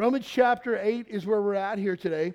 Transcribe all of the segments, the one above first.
Romans chapter 8 is where we're at here today.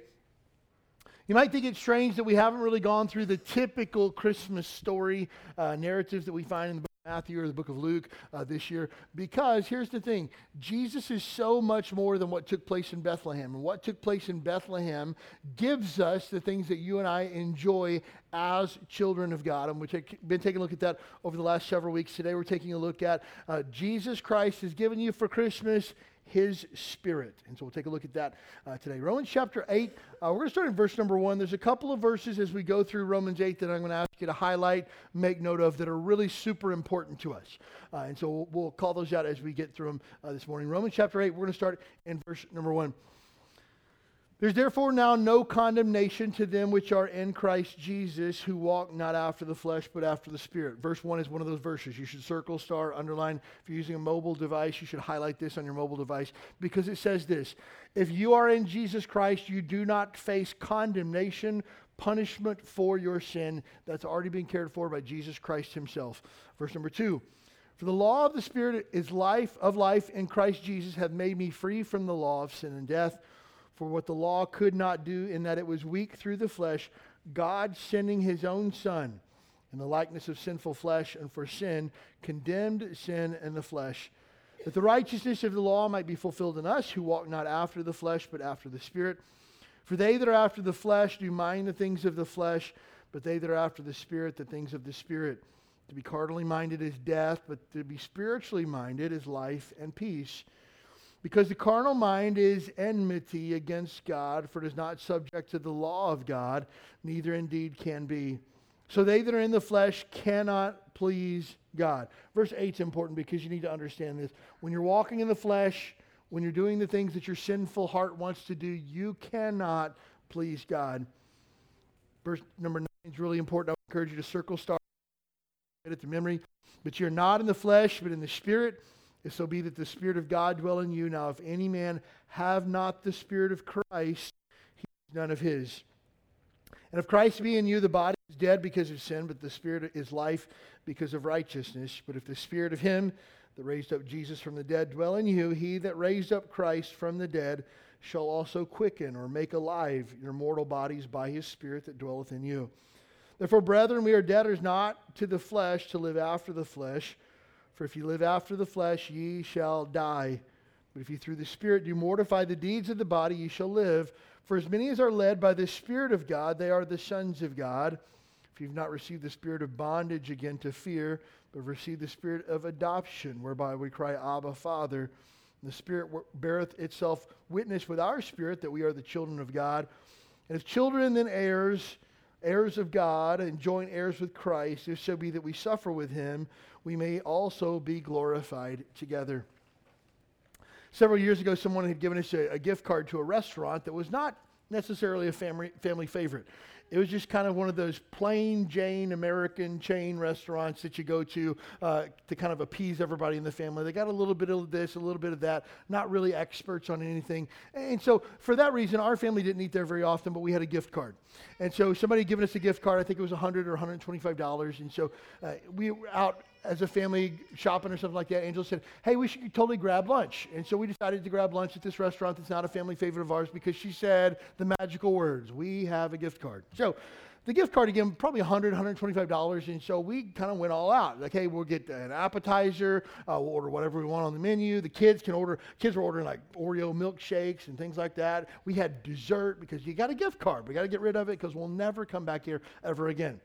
You might think it's strange that we haven't really gone through the typical Christmas story uh, narratives that we find in the book of Matthew or the book of Luke uh, this year, because here's the thing Jesus is so much more than what took place in Bethlehem. And what took place in Bethlehem gives us the things that you and I enjoy as children of God. And we've been taking a look at that over the last several weeks. Today we're taking a look at uh, Jesus Christ has given you for Christmas his spirit. And so we'll take a look at that uh, today. Romans chapter 8, uh, we're going to start in verse number 1. There's a couple of verses as we go through Romans 8 that I'm going to ask you to highlight, make note of, that are really super important to us. Uh, and so we'll, we'll, call those out as we get through them uh, this morning. Romans chapter 8, we're going to start in verse number 1. There's therefore now no condemnation to them which are in Christ Jesus, who walk not after the flesh, but after the Spirit. Verse 1 is one of those verses. You should circle, star, underline. If you're using a mobile device, you should highlight this on your mobile device because it says this If you are in Jesus Christ, you do not face condemnation, punishment for your sin that's already been cared for by Jesus Christ Himself. Verse number 2. For the law of the Spirit is life of life in Christ Jesus have made me free from the law of sin and death. For what the law could not do, in that it was weak through the flesh, God sending his own Son in the likeness of sinful flesh, and for sin, condemned sin in the flesh, that the righteousness of the law might be fulfilled in us who walk not after the flesh, but after the Spirit. For they that are after the flesh do mind the things of the flesh, but they that are after the Spirit, the things of the Spirit. To be carnally minded is death, but to be spiritually minded is life and peace. Because the carnal mind is enmity against God, for it is not subject to the law of God, neither indeed can be. So they that are in the flesh cannot please God. Verse 8 is important because you need to understand this. When you're walking in the flesh, when you're doing the things that your sinful heart wants to do, you cannot please God. Verse number 9 is really important. I encourage you to circle star, it to memory. But you're not in the flesh, but in the spirit if so be that the Spirit of God dwell in you. Now, if any man have not the Spirit of Christ, he is none of his. And if Christ be in you, the body is dead because of sin, but the Spirit is life because of righteousness. But if the Spirit of him that raised up Jesus from the dead dwell in you, he that raised up Christ from the dead shall also quicken or make alive your mortal bodies by his Spirit that dwelleth in you. Therefore, brethren, we are debtors not to the flesh to live after the flesh. For if you live after the flesh, ye shall die. But if you through the Spirit do mortify the deeds of the body, ye shall live. For as many as are led by the Spirit of God, they are the sons of God. If you've not received the spirit of bondage again to fear, but have received the spirit of adoption, whereby we cry, Abba, Father. And the Spirit beareth itself witness with our spirit that we are the children of God. And if children, then heirs, heirs of God, and joint heirs with Christ, if so be that we suffer with him, we may also be glorified together. Several years ago, someone had given us a, a, gift card to a restaurant that was not necessarily a family, family favorite. It was just kind of one of those plain Jane American chain restaurants that you go to uh, to kind of appease everybody in the family. They got a little bit of this, a little bit of that, not really experts on anything. And so, for that reason, our family didn't eat there very often, but we had a gift card. And so, somebody had given us a gift card. I think it was 100 or $125. And so, uh, we were out as a family shopping or something like that, Angel said, Hey, we should totally grab lunch. And so we decided to grab lunch at this restaurant that's not a family favorite of ours because she said the magical words, We have a gift card. So the gift card again, probably $100, $125. And so we kind of went all out. Like, hey, we'll get an appetizer, uh, we'll order whatever we want on the menu. The kids can order, kids were ordering like Oreo milkshakes and things like that. We had dessert because you got a gift card. We got to get rid of it because we'll never come back here ever again.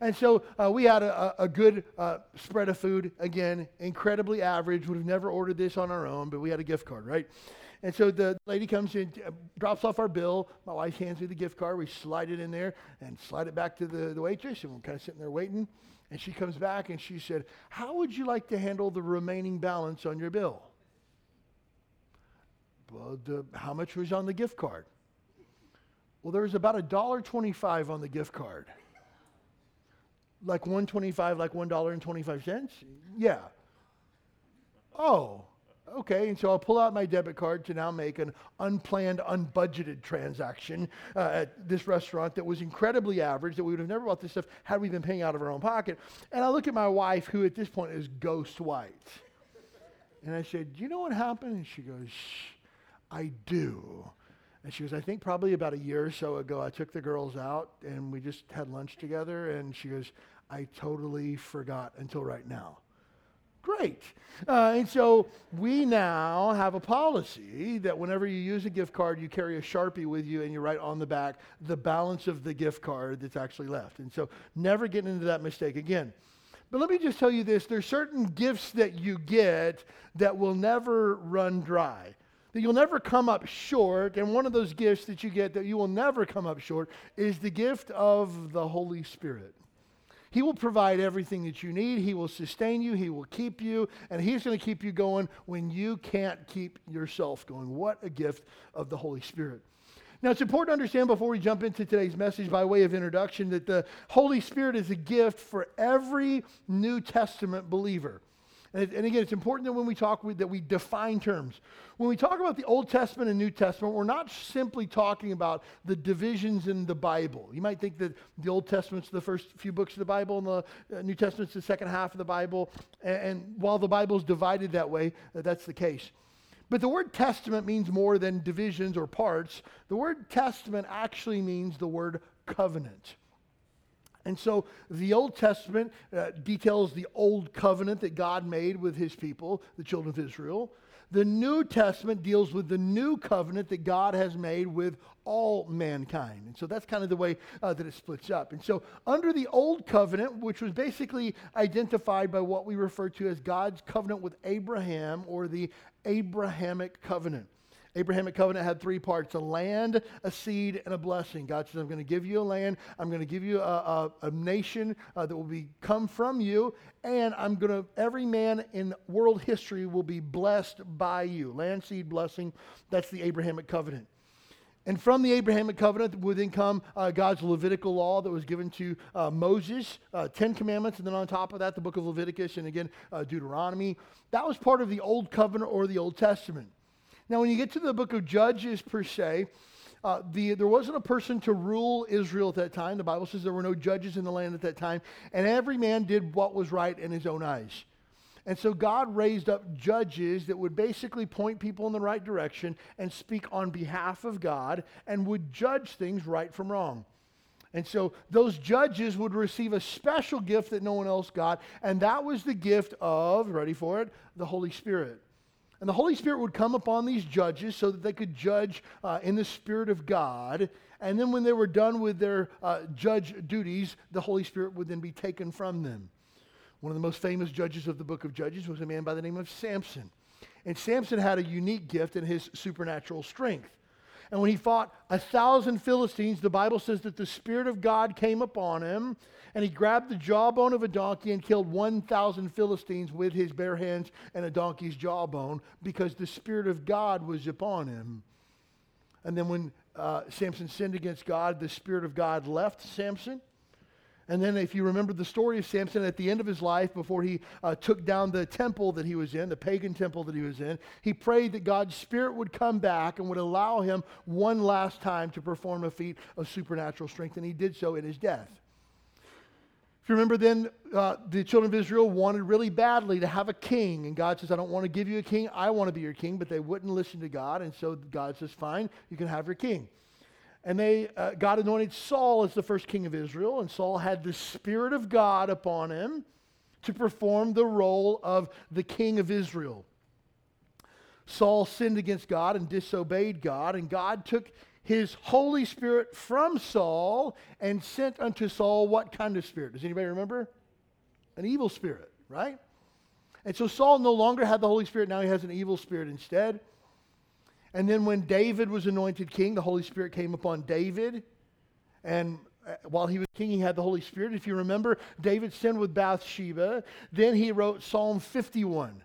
And so uh, we had a, a good uh, spread of food. Again, incredibly average. Would have never ordered this on our own, but we had a gift card, right? And so the lady comes in, uh, drops off our bill. My wife hands me the gift card. We slide it in there and slide it back to the, the waitress. And we're kind of sitting there waiting. And she comes back and she said, How would you like to handle the remaining balance on your bill? Well, the, how much was on the gift card? Well, there was about a dollar twenty-five on the gift card. Like one twenty-five, like one dollar and twenty-five cents. Yeah. Oh, okay. And so I'll pull out my debit card to now make an unplanned, unbudgeted transaction uh, at this restaurant that was incredibly average, that we would have never bought this stuff had we been paying out of our own pocket. And I look at my wife, who at this point is ghost white. And I said, Do you know what happened? And she goes, I do. And she goes, I think probably about a year or so ago, I took the girls out and we just had lunch together. And she goes, I totally forgot until right now. Great. Uh, and so we now have a policy that whenever you use a gift card, you carry a Sharpie with you and you write on the back the balance of the gift card that's actually left. And so never get into that mistake again. But let me just tell you this there's certain gifts that you get that will never run dry. That you'll never come up short. And one of those gifts that you get that you will never come up short is the gift of the Holy Spirit. He will provide everything that you need. He will sustain you. He will keep you. And He's going to keep you going when you can't keep yourself going. What a gift of the Holy Spirit. Now, it's important to understand before we jump into today's message by way of introduction that the Holy Spirit is a gift for every New Testament believer. And, and, again, it's important that when we talk that we define terms. When we talk about the Old Testament and New Testament, we're not simply talking about the divisions in the Bible. You might think that the Old Testament's the first few books of the Bible, and the uh, New Testament's the second half of the Bible. And, and while the Bible is divided that way, uh, that's the case. But the word testament means more than divisions or parts. The word testament actually means the word covenant. And so the Old Testament uh, details the old covenant that God made with his people, the children of Israel. The New Testament deals with the new covenant that God has made with all mankind. And so that's kind of the way uh, that it splits up. And so under the old covenant, which was basically identified by what we refer to as God's covenant with Abraham or the Abrahamic covenant. Abrahamic covenant had three parts a land, a seed, and a blessing. God says, I'm going to give you a land, I'm going to give you a, a, a nation uh, that will be come from you, and I'm going to, every man in world history will be blessed by you. Land, seed, blessing. That's the Abrahamic covenant. And from the Abrahamic covenant would then come uh, God's Levitical law that was given to uh, Moses, uh, Ten Commandments, and then on top of that, the book of Leviticus and again, uh, Deuteronomy. That was part of the Old Covenant or the Old Testament. Now, when you get to the book of Judges, per se, uh, the, there wasn't a person to rule Israel at that time. The Bible says there were no judges in the land at that time, and every man did what was right in his own eyes. And so God raised up judges that would basically point people in the right direction and speak on behalf of God and would judge things right from wrong. And so those judges would receive a special gift that no one else got, and that was the gift of, ready for it, the Holy Spirit. And the Holy Spirit would come upon these judges so that they could judge uh, in the Spirit of God. And then when they were done with their uh, judge duties, the Holy Spirit would then be taken from them. One of the most famous judges of the book of Judges was a man by the name of Samson. And Samson had a unique gift in his supernatural strength. And when he fought a thousand Philistines, the Bible says that the Spirit of God came upon him and he grabbed the jawbone of a donkey and killed 1,000 Philistines with his bare hands and a donkey's jawbone because the Spirit of God was upon him. And then when uh, Samson sinned against God, the Spirit of God left Samson. And then, if you remember the story of Samson at the end of his life, before he uh, took down the temple that he was in, the pagan temple that he was in, he prayed that God's Spirit would come back and would allow him one last time to perform a feat of supernatural strength. And he did so in his death. If you remember, then uh, the children of Israel wanted really badly to have a king. And God says, I don't want to give you a king. I want to be your king. But they wouldn't listen to God. And so God says, Fine, you can have your king. And they, uh, God anointed Saul as the first king of Israel. And Saul had the Spirit of God upon him to perform the role of the king of Israel. Saul sinned against God and disobeyed God. And God took his Holy Spirit from Saul and sent unto Saul what kind of spirit? Does anybody remember? An evil spirit, right? And so Saul no longer had the Holy Spirit, now he has an evil spirit instead. And then when David was anointed king, the Holy Spirit came upon David. And uh, while he was king, he had the Holy Spirit. If you remember, David sinned with Bathsheba. Then he wrote Psalm 51.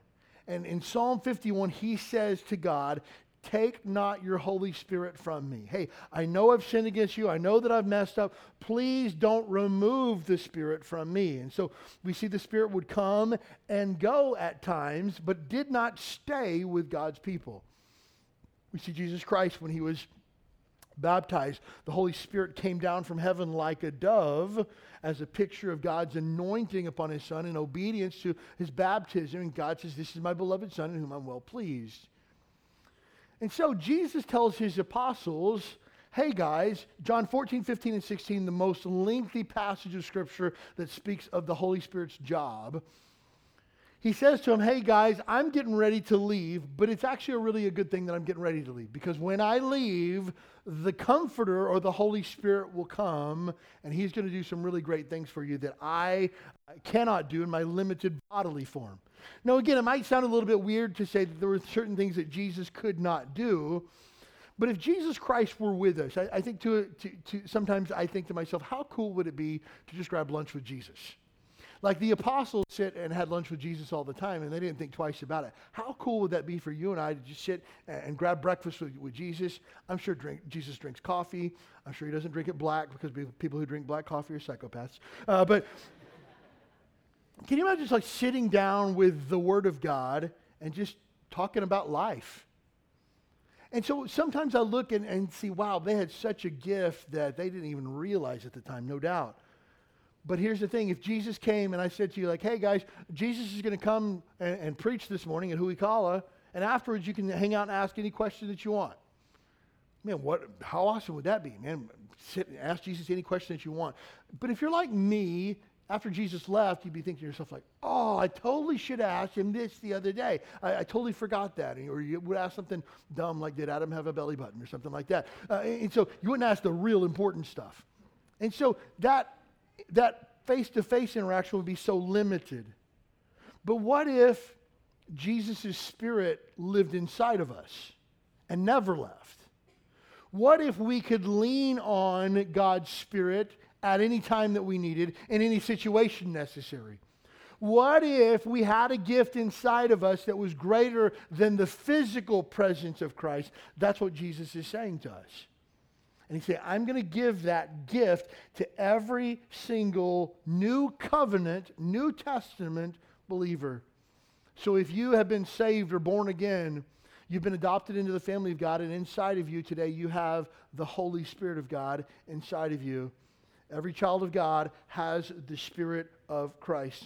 And in Psalm 51, he says to God, Take not your Holy Spirit from me. Hey, I know I've sinned against you. I know that I've messed up. Please don't remove the Spirit from me. And so we see the Spirit would come and go at times, but did not stay with God's people. We see Jesus Christ when he was baptized, the Holy Spirit came down from heaven like a dove as a picture of God's anointing upon his son in obedience to his baptism. And God says, This is my beloved son in whom I'm well pleased. And so Jesus tells his apostles, Hey guys, John 14, 15, and 16, the most lengthy passage of scripture that speaks of the Holy Spirit's job he says to him, Hey guys, I'm getting ready to leave, but it's actually a really a good thing that I'm getting ready to leave because when I leave, the Comforter or the Holy Spirit will come and he's going to do some really great things for you that I cannot do in my limited bodily form. Now, again, it might sound a little bit weird to say that there were certain things that Jesus could not do. But if Jesus Christ were with us, I, I think to, to, to, sometimes I think to myself, how cool would it be to just grab lunch with Jesus? Like the apostles sit and had lunch with Jesus all the time, and they didn't think twice about it. How cool would that be for you and I to just sit and, grab breakfast with, with, Jesus? I'm sure drink, Jesus drinks coffee. I'm sure he doesn't drink it black because people who drink black coffee are psychopaths. Uh, but can you imagine just like sitting down with the Word of God and just talking about life? And so sometimes I look and, and see, wow, they had such a gift that they didn't even realize at the time, no doubt. But here's the thing if Jesus came and I said to you, like, hey guys, Jesus is going to come and, and, preach this morning at Huikala, and afterwards you can hang out and ask any question that you want. Man, what, how awesome would that be, man? Sit and ask Jesus any question that you want. But if you're like me, after Jesus left, you'd be thinking to yourself, like, oh, I totally should asked him this the other day. I, I totally forgot that. Or you would ask something dumb like, did Adam have a belly button or something like that. Uh, and so you wouldn't ask the real important stuff. And so that that face to face interaction would be so limited. But what if Jesus' spirit lived inside of us and never left? What if we could lean on God's spirit at any time that we needed, in any situation necessary? What if we had a gift inside of us that was greater than the physical presence of Christ? That's what Jesus is saying to us. And he said, I'm going to give that gift to every single new covenant, New Testament believer. So if you have been saved or born again, you've been adopted into the family of God, and inside of you today, you have the Holy Spirit of God inside of you. Every child of God has the Spirit of Christ.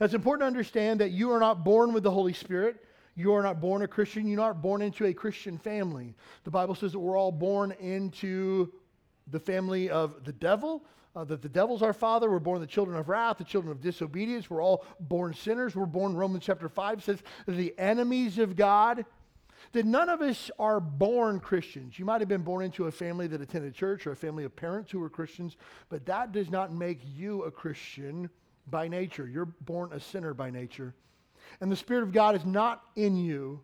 Now, it's important to understand that you are not born with the Holy Spirit. You are not born a Christian. You're not born into a Christian family. The Bible says that we're all born into the family of the devil, uh, that the devil's our father. We're born the children of wrath, the children of disobedience. We're all born sinners. We're born, Romans chapter 5 says, the enemies of God. That none of us are born Christians. You might have been born into a family that attended church or a family of parents who were Christians, but that does not make you a Christian by nature. You're born a sinner by nature and the Spirit of God is not in you.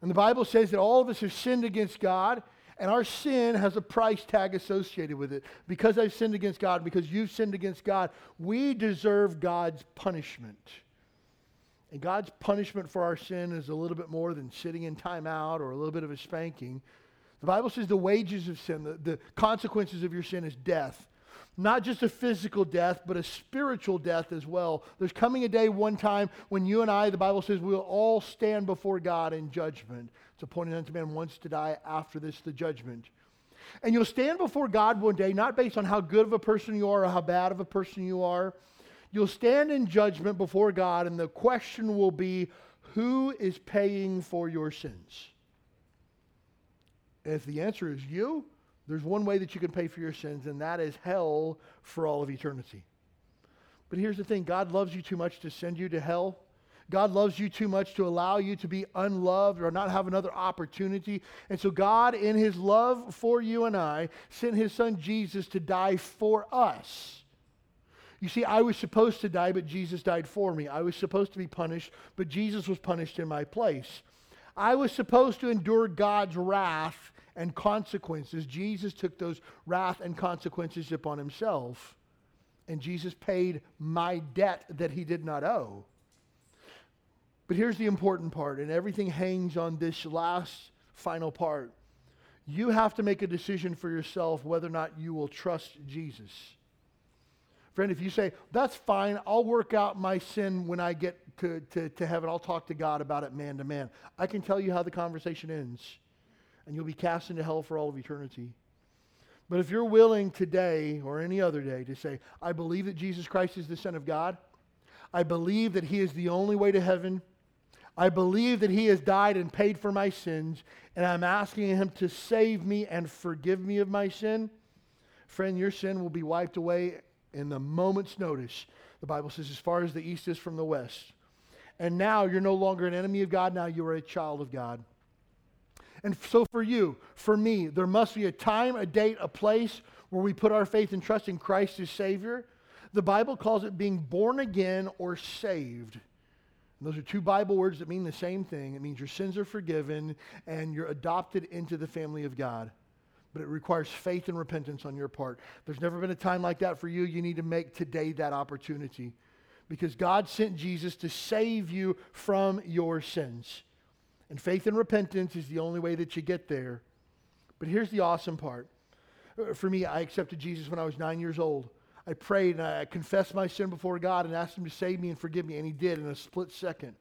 And the Bible says that all of us have sinned against God, and our sin has a price tag associated with it. Because I've sinned against God, because you've sinned against God, we deserve God's punishment. And God's punishment for our sin is a little bit more than sitting in timeout or a little bit of a spanking. The Bible says the wages of sin, the, the consequences of your sin is death not just a physical death, but a spiritual death as well. There's coming a day, one time, when you and I, the Bible says, we'll all stand before God in judgment. It's appointed unto man once to die, after this, the judgment. And you'll stand before God one day, not based on how good of a person you are or how bad of a person you are. You'll stand in judgment before God, and the question will be who is paying for your sins? And if the answer is you, there's one way that you can pay for your sins, and that is hell for all of eternity. But here's the thing God loves you too much to send you to hell. God loves you too much to allow you to be unloved or not have another opportunity. And so, God, in His love for you and I, sent His Son Jesus to die for us. You see, I was supposed to die, but Jesus died for me. I was supposed to be punished, but Jesus was punished in my place. I was supposed to endure God's wrath, and consequences. Jesus took those wrath and consequences upon himself. And Jesus paid my debt that he did not owe. But here's the important part, and everything hangs on this last final part. You have to make a decision for yourself whether or not you will trust Jesus. Friend, if you say, that's fine, I'll work out my sin when I get to, to, to heaven, I'll talk to God about it man to man. I can tell you how the conversation ends, and you'll be cast into hell for all of eternity. But if you're willing today or any other day to say, I believe that Jesus Christ is the Son of God, I believe that He is the only way to heaven, I believe that He has died and paid for my sins, and I'm asking Him to save me and forgive me of my sin, friend, your sin will be wiped away in the moment's notice. The Bible says, as far as the east is from the west. And now you're no longer an enemy of God, now you are a child of God. And so for you, for me, there must be a time, a date, a place where we put our faith and trust in Christ as Savior. The Bible calls it being born again or saved. And those are two Bible words that mean the same thing. It means your sins are forgiven and you're adopted into the family of God but it requires faith and repentance on your part. There's never been a time like that for you. You need to make today that opportunity because God sent Jesus to save you from your sins. And faith and repentance is the only way that you get there. But here's the awesome part. Uh, for me, I accepted Jesus when I was nine years old. I prayed and I confessed my sin before God and asked Him to save me and forgive me, and He did in a split second.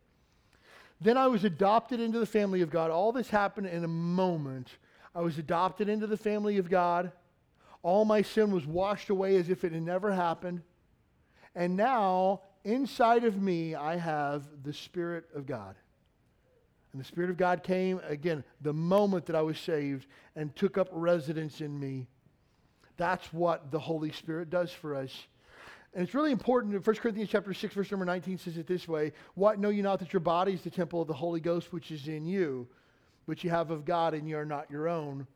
Then I was adopted into the family of God. All this happened in a moment I was adopted into the family of God. All my sin was washed away as if it had never happened. And now, inside of me, I have the Spirit of God. And the Spirit of God came, again, the moment that I was saved and took up residence in me. That's what the Holy Spirit does for us. And it's really important. 1 Corinthians chapter 6, verse number 19 says it this way. What know you not that your body is the temple of the Holy Ghost which is in you? which you have of God and you are not your own.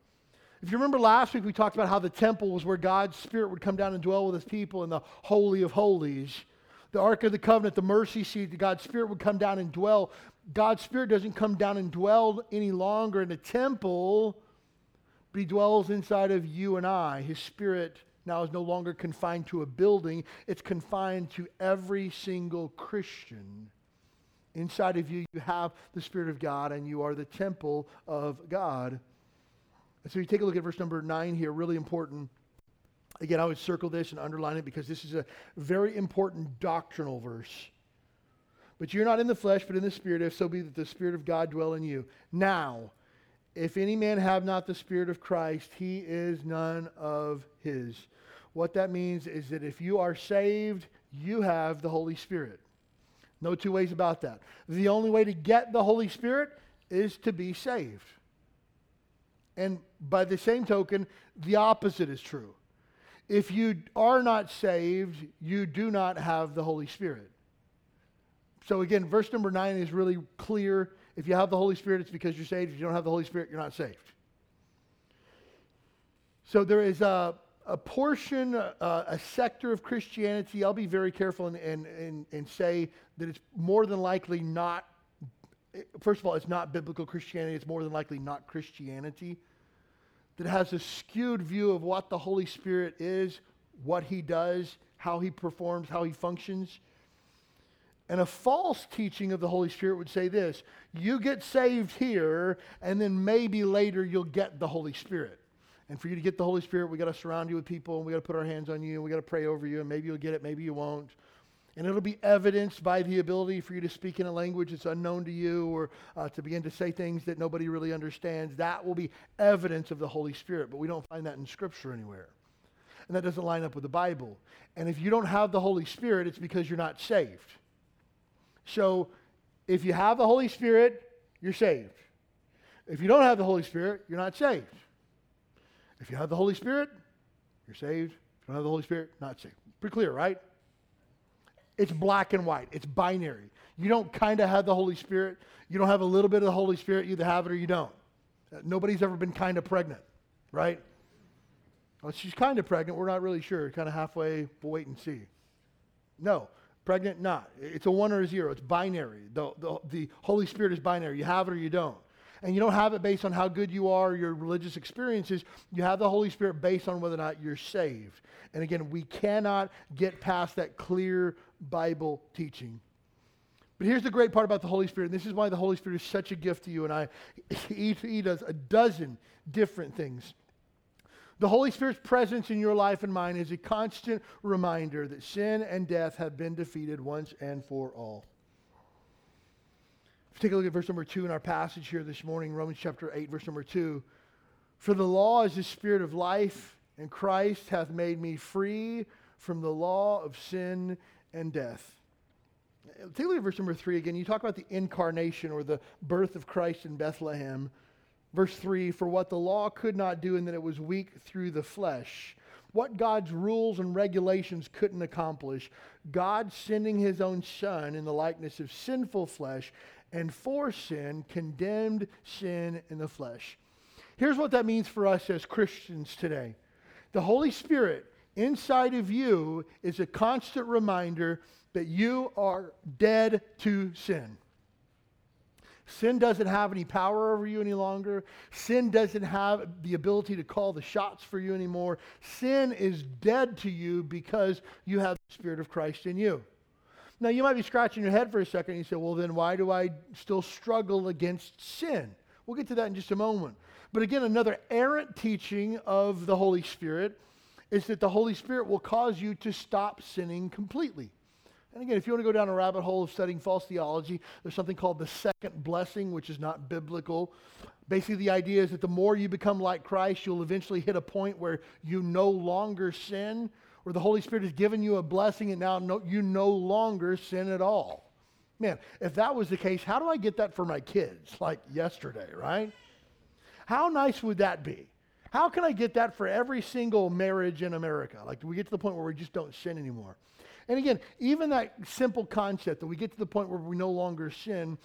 If you remember last week, we talked about how the temple was where God's Spirit would come down and dwell with his people in the Holy of Holies. The Ark of the Covenant, the mercy seat, God's Spirit would come down and dwell. God's Spirit doesn't come down and dwell any longer in the temple, but he dwells inside of you and I. His Spirit now is no longer confined to a building, it's confined to every single Christian. Inside of you, you have the Spirit of God, and you are the temple of God. And so you take a look at verse number 9 here, really important. Again, I would circle this and underline it because this is a very important doctrinal verse. But you're not in the flesh, but in the Spirit, if so be that the Spirit of God dwell in you. Now, if any man have not the Spirit of Christ, he is none of his. What that means is that if you are saved, you have the Holy Spirit. No two ways about that. The only way to get the Holy Spirit is to be saved. And by the same token, the opposite is true. If you are not saved, you do not have the Holy Spirit. So again, verse number 9 is really clear. If you have the Holy Spirit, it's because you're saved. If you don't have the Holy Spirit, you're not saved. So there is a a portion, uh, a sector of Christianity, I'll be very careful and, and, and, and say that it's more than likely not, first of all, it's not biblical Christianity, it's more than likely not Christianity, that has a skewed view of what the Holy Spirit is, what he does, how he performs, how he functions. And a false teaching of the Holy Spirit would say this you get saved here, and then maybe later you'll get the Holy Spirit. And for you to get the Holy Spirit, we got to surround you with people and we got to put our hands on you and we got to pray over you and maybe you'll get it, maybe you won't. And it'll be evidenced by the ability for you to speak in a language that's unknown to you or uh, to begin to say things that nobody really understands. That will be evidence of the Holy Spirit, but we don't find that in Scripture anywhere. And that doesn't line up with the Bible. And if you don't have the Holy Spirit, it's because you're not saved. So if you have the Holy Spirit, you're saved. If you don't have the Holy Spirit, you're not saved. If you have the Holy Spirit, you're saved. If you don't have the Holy Spirit, not saved. Pretty clear, right? It's black and white. It's binary. You don't kind of have the Holy Spirit. You don't have a little bit of the Holy Spirit. You either have it or you don't. Uh, nobody's ever been kind of pregnant, right? Well, she's kind of pregnant. We're not really sure. Kind of halfway. We'll wait and see. No, pregnant, not. It's a one or a zero. It's binary. The, the, the Holy Spirit is binary. You have it or you don't. And you don't have it based on how good you are, your religious experiences. You have the Holy Spirit based on whether or not you're saved. And again, we cannot get past that clear Bible teaching. But here's the great part about the Holy Spirit. And this is why the Holy Spirit is such a gift to you and I. He, he does a dozen different things. The Holy Spirit's presence in your life and mine is a constant reminder that sin and death have been defeated once and for all. If you Take a look at verse number two in our passage here this morning, Romans chapter 8, verse number 2. For the law is the spirit of life, and Christ hath made me free from the law of sin and death. Take a look at verse number 3 again. You talk about the incarnation or the birth of Christ in Bethlehem. Verse 3 For what the law could not do, and that it was weak through the flesh. What God's rules and regulations couldn't accomplish, God sending his own Son in the likeness of sinful flesh and for sin condemned sin in the flesh. Here's what that means for us as Christians today the Holy Spirit inside of you is a constant reminder that you are dead to sin. Sin doesn't have any power over you any longer. Sin doesn't have the ability to call the shots for you anymore. Sin is dead to you because you have the Spirit of Christ in you. Now, you might be scratching your head for a second and you say, well, then why do I still struggle against sin? We'll get to that in just a moment. But again, another errant teaching of the Holy Spirit is that the Holy Spirit will cause you to stop sinning completely. And again, if you want to go down a rabbit hole of studying false theology, there's something called the second blessing, which is not biblical. Basically, the idea is that the more you become like Christ, you'll eventually hit a point where you no longer sin where the Holy Spirit has given you a blessing and now no, you no longer sin at all. Man, if that was the case, how do I get that for my kids like yesterday, right? How nice would that be? How can I get that for every single marriage in America? Like, do we get to the point where we just don't sin anymore? And again, even that simple concept that we get to the point where we no longer sin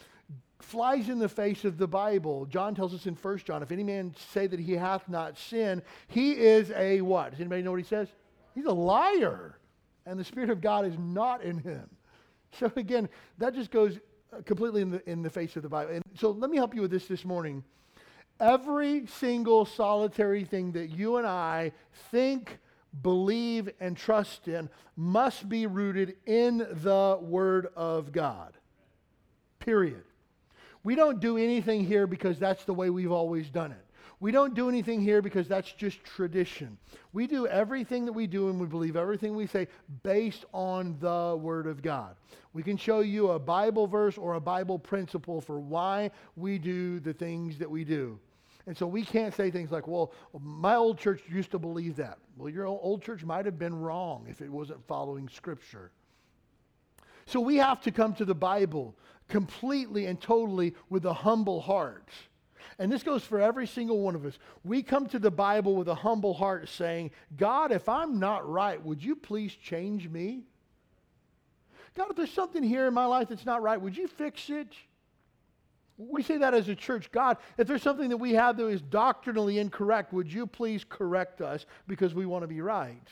flies in the face of the Bible. John tells us in 1 John, if any man say that he hath not sinned, he is a what? Does anybody know what he says? He's a liar. And the Spirit of God is not in him. So again, that just goes uh, completely in the, in the face of the Bible. And so let me help you with this this morning. Every single solitary thing that you and I think, believe, and trust in must be rooted in the Word of God. Period. We don't do anything here because that's the way we've always done it. We don't do anything here because that's just tradition. We do everything that we do and we believe everything we say based on the Word of God. We can show you a Bible verse or a Bible principle for why we do the things that we do. And so we can't say things like, well, my old church used to believe that. Well, your old church might have been wrong if it wasn't following Scripture. So we have to come to the Bible completely and totally with a humble heart. And this goes for every single one of us. We come to the Bible with a humble heart saying, God, if I'm not right, would you please change me? God, if there's something here in my life that's not right, would you fix it? We say that as a church. God, if there's something that we have that is doctrinally incorrect, would you please correct us because we want to be right?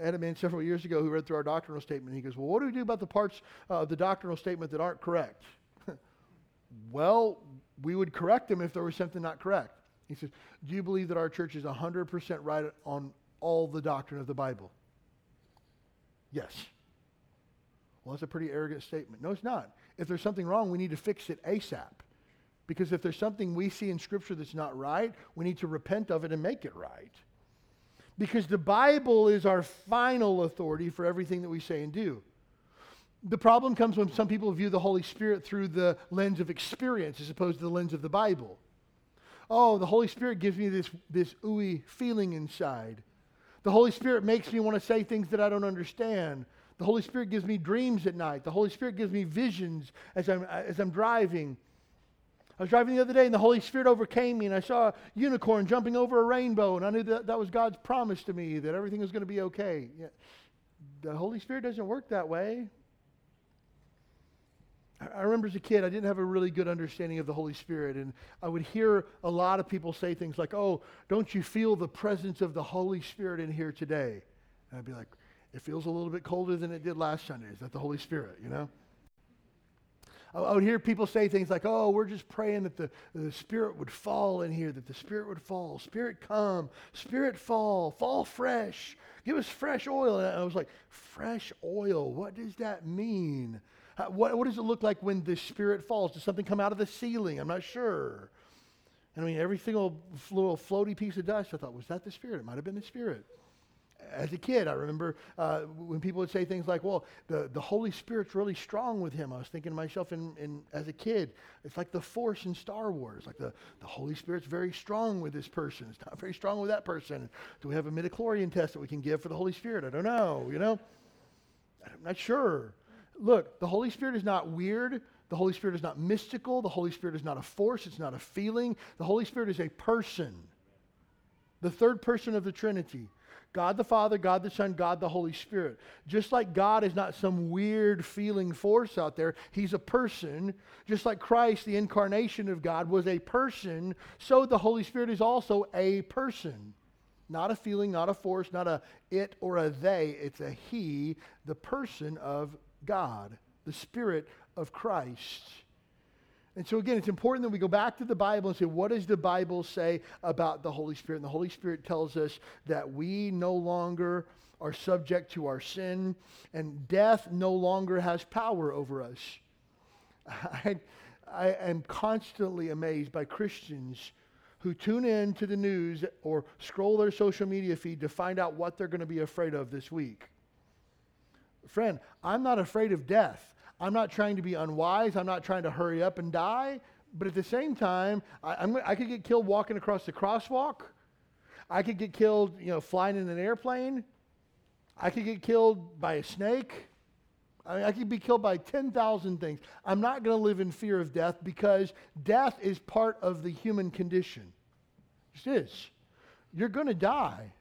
I had a man several years ago who read through our doctrinal statement. He goes, Well, what do we do about the parts uh, of the doctrinal statement that aren't correct? well, we would correct them if there was something not correct. He says, Do you believe that our church is 100% right on all the doctrine of the Bible? Yes. Well, that's a pretty arrogant statement. No, it's not. If there's something wrong, we need to fix it ASAP. Because if there's something we see in Scripture that's not right, we need to repent of it and make it right. Because the Bible is our final authority for everything that we say and do. The problem comes when some people view the Holy Spirit through the lens of experience as opposed to the lens of the Bible. Oh, the Holy Spirit gives me this, this ooey feeling inside. The Holy Spirit makes me want to say things that I don't understand. The Holy Spirit gives me dreams at night. The Holy Spirit gives me visions as I'm, as I'm driving. I was driving the other day and the Holy Spirit overcame me and I saw a unicorn jumping over a rainbow and I knew that that was God's promise to me that everything was going to be okay. Yeah. The Holy Spirit doesn't work that way. I remember as a kid, I didn't have a really good understanding of the Holy Spirit. And I would hear a lot of people say things like, Oh, don't you feel the presence of the Holy Spirit in here today? And I'd be like, It feels a little bit colder than it did last Sunday. Is that the Holy Spirit, you know? I would hear people say things like, Oh, we're just praying that the, the Spirit would fall in here, that the Spirit would fall. Spirit come, Spirit fall, fall fresh. Give us fresh oil. And I was like, Fresh oil? What does that mean? What, what does it look like when the Spirit falls? Does something come out of the ceiling? I'm not sure. And I mean, every single little floaty piece of dust, I thought, was that the Spirit? It might have been the Spirit as a kid, I remember uh, when people would say things like, well, the, the Holy Spirit's really strong with him. I was thinking to myself in, in, as a kid, it's like the Force in Star Wars. Like the, the Holy Spirit's very strong with this person. It's not very strong with that person. Do we have a midichlorian test that we can give for the Holy Spirit? I don't know, you know? I'm not sure. Look, the Holy Spirit is not weird. The Holy Spirit is not mystical. The Holy Spirit is not a force. It's not a feeling. The Holy Spirit is a person, the third person of the Trinity. God the Father, God the Son, God the Holy Spirit. Just like God is not some weird feeling force out there, He's a person. Just like Christ, the incarnation of God, was a person, so the Holy Spirit is also a person. Not a feeling, not a force, not a it or a they. It's a He, the person of God, the Spirit of Christ. And so, again, it's important that we go back to the Bible and say, what does the Bible say about the Holy Spirit? And the Holy Spirit tells us that we no longer are subject to our sin, and death no longer has power over us. I, I am constantly amazed by Christians who tune in to the news or scroll their social media feed to find out what they're going to be afraid of this week. Friend, I'm not afraid of death. I'm not trying to be unwise. I'm not trying to hurry up and die. But at the same time, I, I'm, I could get killed walking across the crosswalk. I could get killed, you know, flying in an airplane. I could get killed by a snake. I, mean, I could be killed by 10,000 things. I'm not going to live in fear of death because death is part of the human condition. It is. You're going to die.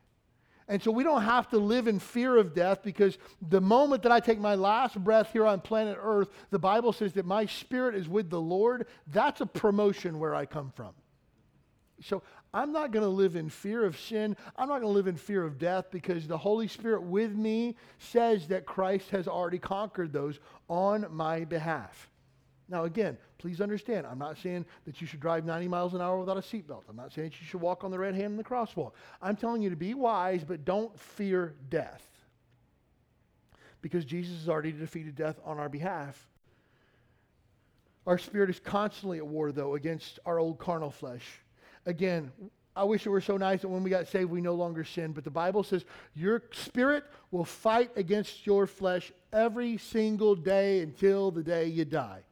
And so we don't have to live in fear of death because the moment that I take my last breath here on planet Earth, the Bible says that my spirit is with the Lord. That's a promotion where I come from. So I'm not going to live in fear of sin. I'm not going to live in fear of death because the Holy Spirit with me says that Christ has already conquered those on my behalf. Now, again, please understand, I'm not saying that you should drive 90 miles an hour without a seatbelt. I'm not saying that you should walk on the red hand in the crosswalk. I'm telling you to be wise, but don't fear death. Because Jesus has already defeated death on our behalf. Our spirit is constantly at war, though, against our old carnal flesh. Again, I wish it were so nice that when we got saved, we no longer sin. But the Bible says your spirit will fight against your flesh every single day until the day you die.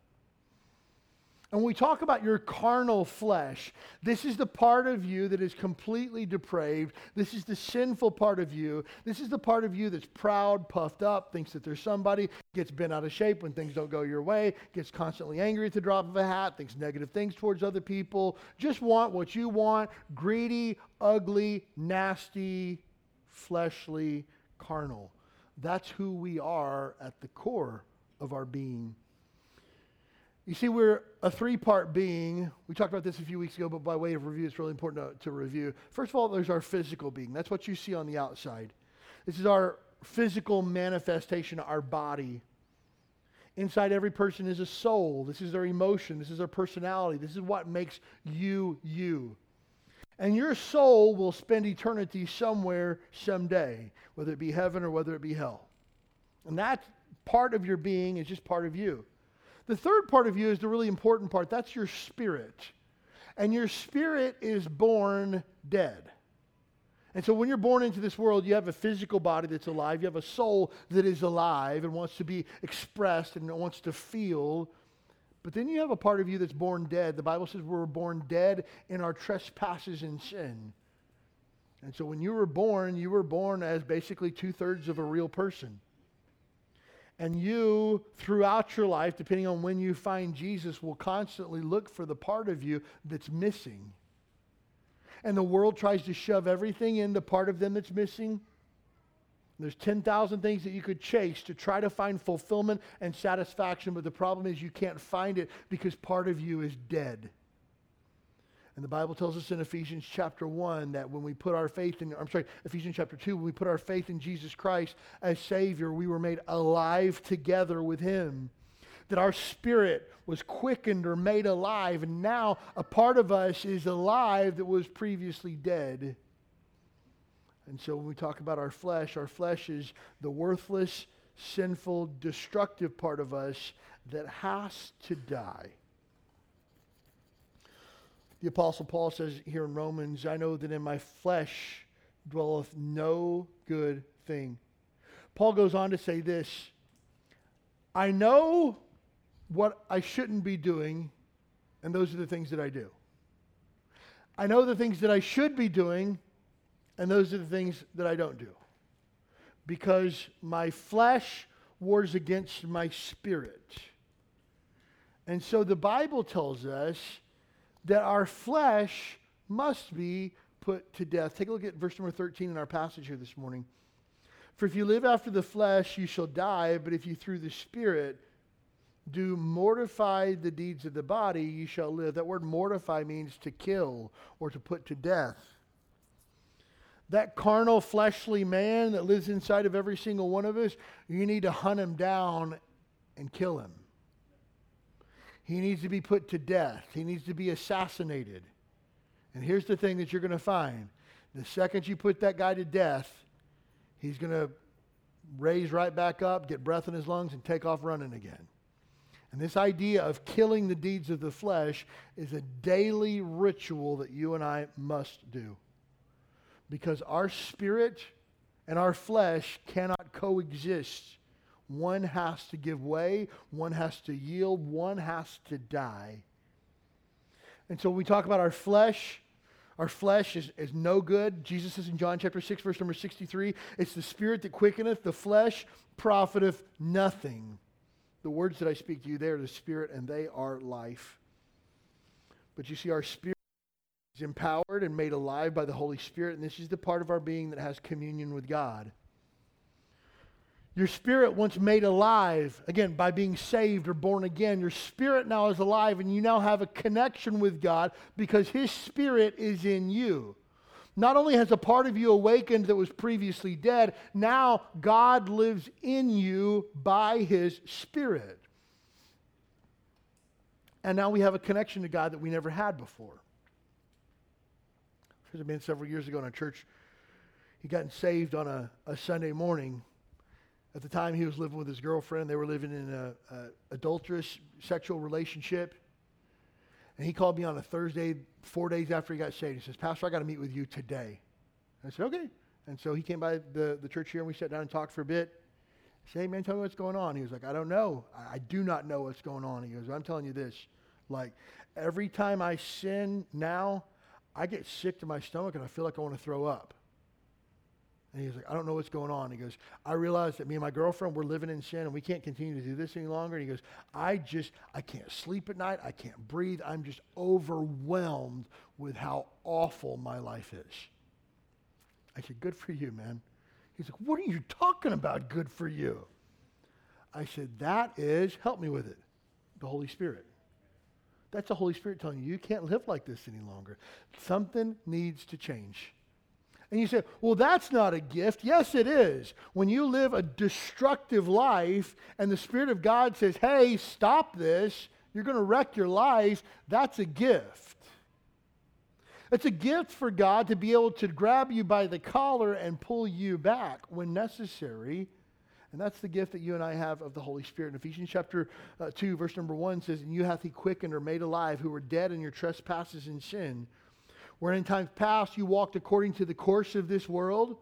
And when we talk about your carnal flesh, this is the part of you that is completely depraved. This is the sinful part of you. This is the part of you that's proud, puffed up, thinks that there's somebody, gets bent out of shape when things don't go your way, gets constantly angry at the drop of a hat, thinks negative things towards other people, just want what you want, greedy, ugly, nasty, fleshly, carnal. That's who we are at the core of our being. You see, we're a three part being. We talked about this a few weeks ago, but by way of review, it's really important to, to, review. First of all, there's our physical being. That's what you see on the outside. This is our physical manifestation, our body. Inside every person is a soul. This is their emotion. This is their personality. This is what makes you you. And your soul will spend eternity somewhere someday, whether it be heaven or whether it be hell. And that part of your being is just part of you. The third part of you is the really important part. That's your spirit. And your spirit is born dead. And so when you're born into this world, you have a physical body that's alive. You have a soul that is alive and wants to be expressed and wants to feel. But then you have a part of you that's born dead. The Bible says we were born dead in our trespasses and sin. And so when you were born, you were born as basically two thirds of a real person. And you, throughout your life, depending on when you find Jesus, will constantly look for the part of you that's missing. And the world tries to shove everything in the part of them that's missing. There's 10,000 things that you could chase to try to find fulfillment and satisfaction, but the problem is you can't find it because part of you is dead. And the Bible tells us in Ephesians chapter 1 that when we put our faith in, I'm sorry, Ephesians chapter 2, when we put our faith in Jesus Christ as Savior, we were made alive together with Him. That our spirit was quickened or made alive, and now a part of us is alive that was previously dead. And so when we talk about our flesh, our flesh is the worthless, sinful, destructive part of us, that has to die. The Apostle Paul says here in Romans, I know that in my flesh dwelleth no good thing. Paul goes on to say this I know what I shouldn't be doing, and those are the things that I do. I know the things that I should be doing, and those are the things that I don't do. Because my flesh wars against my spirit. And so the Bible tells us that our flesh must be put to death. Take a look at verse number 13 in our passage here this morning. For if you live after the flesh, you shall die, but if you through the Spirit do mortify the deeds of the body, you shall live. That word mortify means to kill or to put to death. That carnal, fleshly man that lives inside of every single one of us, you need to hunt him down and kill him. He needs to be put to death. He needs to be assassinated. And here's the thing that you're going to find the second you put that guy to death, he's going to raise right back up, get breath in his lungs, and take off running again. And this idea of killing the deeds of the flesh is a daily ritual that you and I must do. Because our spirit and our flesh cannot coexist one has to give way, one has to yield, one has to die. And so when we talk about our flesh, our flesh is, is no good. Jesus says in John chapter 6, verse number 63, it's the spirit that quickeneth, the flesh profiteth nothing. The words that I speak to you, they are the spirit and they are life. But you see, our spirit is empowered and made alive by the Holy Spirit, and this is the part of our being that has communion with God. Your spirit once made alive, again, by being saved or born again, your spirit now is alive and you now have a connection with God because His spirit is in you. Not only has a part of you awakened that was previously dead, now God lives in you by His spirit. And now we have a connection to God that we never had before. Has been several years ago in a church. He got saved on a, a Sunday morning at the time, he was living with his girlfriend. They were living in an adulterous sexual relationship. And he called me on a Thursday, four days after he got saved. He says, Pastor, I got to meet with you today. And I said, okay. And so he came by the, the church here and we sat down and talked for a bit. I said, hey, man, tell me what's going on. He was like, I don't know. I, I do not know what's going on. He goes, I'm telling you this. Like, every time I sin now, I get sick to my stomach and I feel like I want to throw up. And he's like, I don't know what's going on. He goes, I realize that me and my girlfriend, we're living in sin and we can't continue to do this any longer. And he goes, I just, I can't sleep at night. I can't breathe. I'm just overwhelmed with how awful my life is. I said, Good for you, man. He's like, What are you talking about, good for you? I said, That is, help me with it, the Holy Spirit. That's the Holy Spirit telling you, you can't live like this any longer. Something needs to change. And you say, well, that's not a gift. Yes, it is. When you live a destructive life and the Spirit of God says, hey, stop this, you're going to wreck your life, that's a gift. It's a gift for God to be able to grab you by the collar and pull you back when necessary. And that's the gift that you and I have of the Holy Spirit. In Ephesians chapter uh, 2, verse number 1 says, And you hath he quickened or made alive who were dead in your trespasses and sin where in times past you walked according to the course of this world,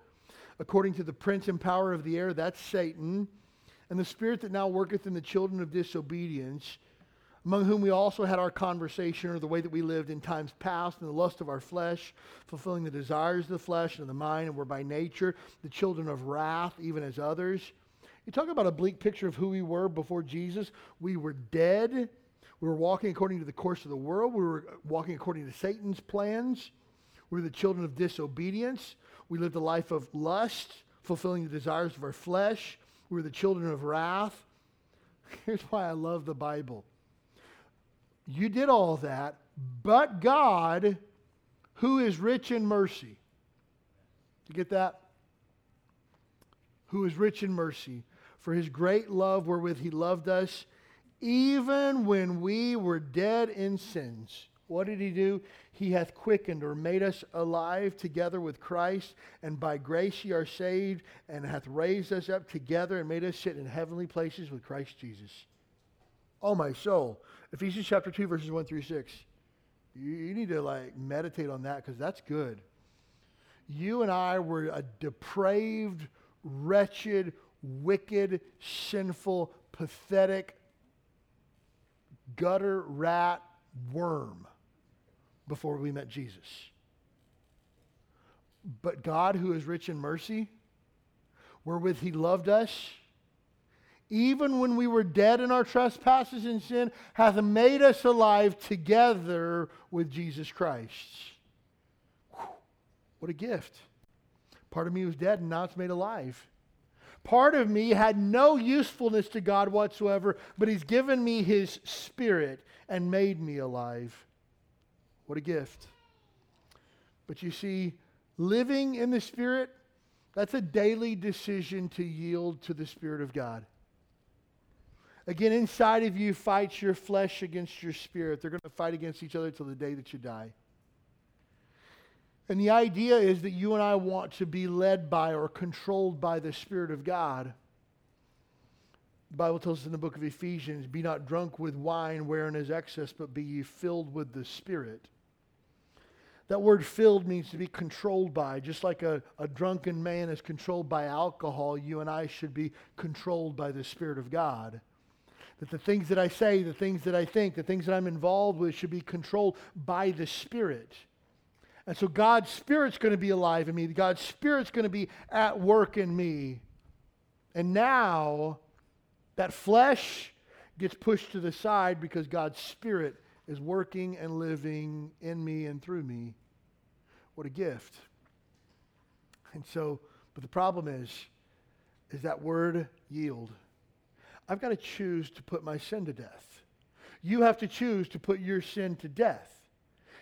according to the prince and power of the air, that's Satan, and the spirit that now worketh in the children of disobedience, among whom we also had our conversation, or the way that we lived in times past, in the lust of our flesh, fulfilling the desires of the flesh and of the mind, and were by nature the children of wrath, even as others. You talk about a bleak picture of who we were before Jesus. We were dead we were walking according to the course of the world. We were walking according to Satan's plans. We were the children of disobedience. We lived a life of lust, fulfilling the desires of our flesh. We were the children of wrath. Here's why I love the Bible. You did all that, but God, who is rich in mercy. You get that? Who is rich in mercy. For his great love wherewith he loved us even when we were dead in sins. What did he do? He hath quickened or made us alive together with Christ, and by grace ye are saved, and hath raised us up together and made us sit in heavenly places with Christ Jesus. Oh, my soul. Ephesians chapter 2, verses 1 through 6. You, need to like meditate on that because that's good. You and I were a depraved, wretched, wicked, sinful, pathetic, gutter rat worm before we met Jesus. But God, who is rich in mercy, wherewith he loved us, even when we were dead in our trespasses and sin, hath made us alive together with Jesus Christ. Whew, what a gift. Part of me was dead and now it's made alive. Part of me had no usefulness to God whatsoever, but He's given me His Spirit and made me alive. What a gift. But you see, living in the Spirit, that's a daily decision to yield to the Spirit of God. Again, inside of you fights your flesh against your spirit. They're going to fight against each other till the day that you die. And the idea is that you and I want to be led by or controlled by the Spirit of God. The Bible tells us in the book of Ephesians be not drunk with wine wherein is excess, but be ye filled with the Spirit. That word filled means to be controlled by. Just like a, a drunken man is controlled by alcohol, you and I should be controlled by the Spirit of God. That the things that I say, the things that I think, the things that I'm involved with should be controlled by the Spirit. And so God's Spirit's going to be alive in me. God's Spirit's going to be at work in me. And now that flesh gets pushed to the side because God's Spirit is working and living in me and through me. What a gift. And so, but the problem is, is that word yield. I've got to choose to put my sin to death. You have to choose to put your sin to death.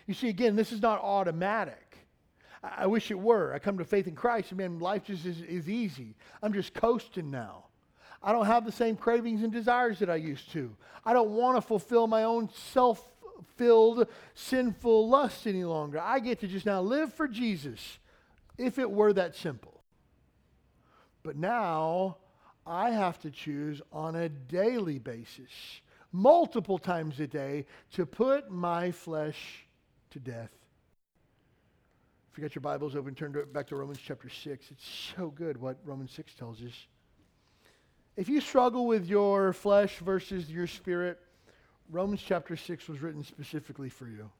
You see, again, this is not automatic. I, I wish it were. I come to faith in Christ, and man, life just is, is easy. I'm just coasting now. I don't have the same cravings and desires that I used to. I don't want to fulfill my own self filled, sinful lust any longer. I get to just now live for Jesus if it were that simple. But now I have to choose on a daily basis, multiple times a day, to put my flesh to death. If you got your Bibles open, turn to, back to Romans chapter 6. It's so good what Romans 6 tells us. If you struggle with your flesh versus your spirit, Romans chapter 6 was written specifically for you.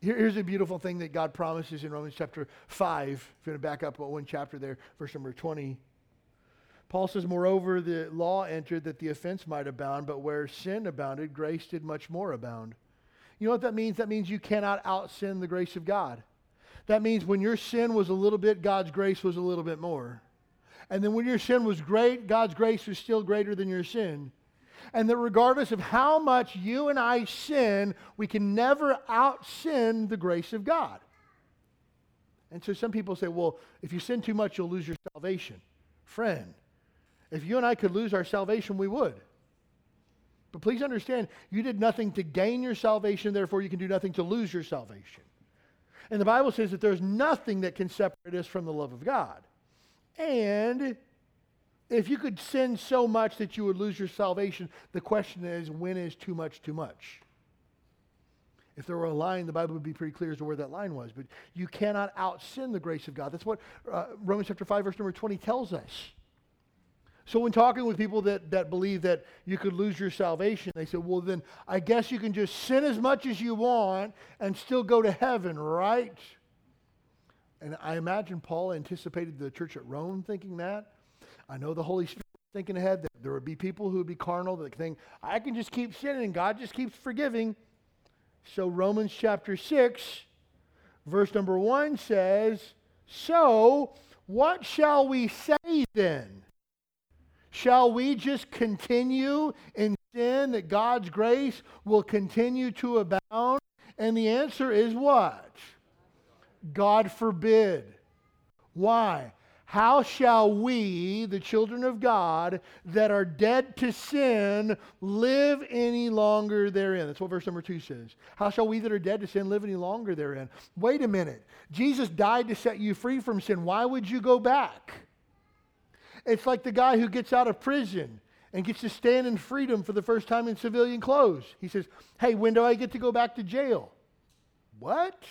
Here, here's a beautiful thing that God promises in Romans chapter 5. If you're going to back up one chapter there, verse number 20. Paul says, Moreover, the law entered that the offense might abound, but where sin abounded, grace did much more abound. You know what that means? That means you cannot out sin the grace of God. That means when your sin was a little bit, God's grace was a little bit more. And then when your sin was great, God's grace was still greater than your sin. And that regardless of how much you and I sin, we can never out sin the grace of God. And so some people say, well, if you sin too much, you'll lose your salvation. Friend, if you and I could lose our salvation, we would. But please understand, you did nothing to gain your salvation, therefore, you can do nothing to lose your salvation. And the Bible says that there's nothing that can separate us from the love of God. And if you could sin so much that you would lose your salvation, the question is when is too much too much? If there were a line, the Bible would be pretty clear as to where that line was. But you cannot out sin the grace of God. That's what uh, Romans chapter 5, verse number 20 tells us. So when talking with people that, that believe that you could lose your salvation, they say, well, then I guess you can just sin as much as you want and still go to heaven, right? And I imagine Paul anticipated the church at Rome thinking that. I know the Holy Spirit thinking ahead that there would be people who would be carnal that think, I can just keep sinning and God just keeps forgiving. So Romans chapter 6, verse number 1 says, So what shall we say then? Shall we just continue in sin that God's grace will continue to abound? And the answer is what? God forbid. Why? How shall we, the children of God, that are dead to sin, live any longer therein? That's what verse number two says. How shall we that are dead to sin live any longer therein? Wait a minute. Jesus died to set you free from sin. Why would you go back? It's like the guy who gets out of prison and gets to stand in freedom for the first time in civilian clothes. He says, Hey, when do I get to go back to jail? What?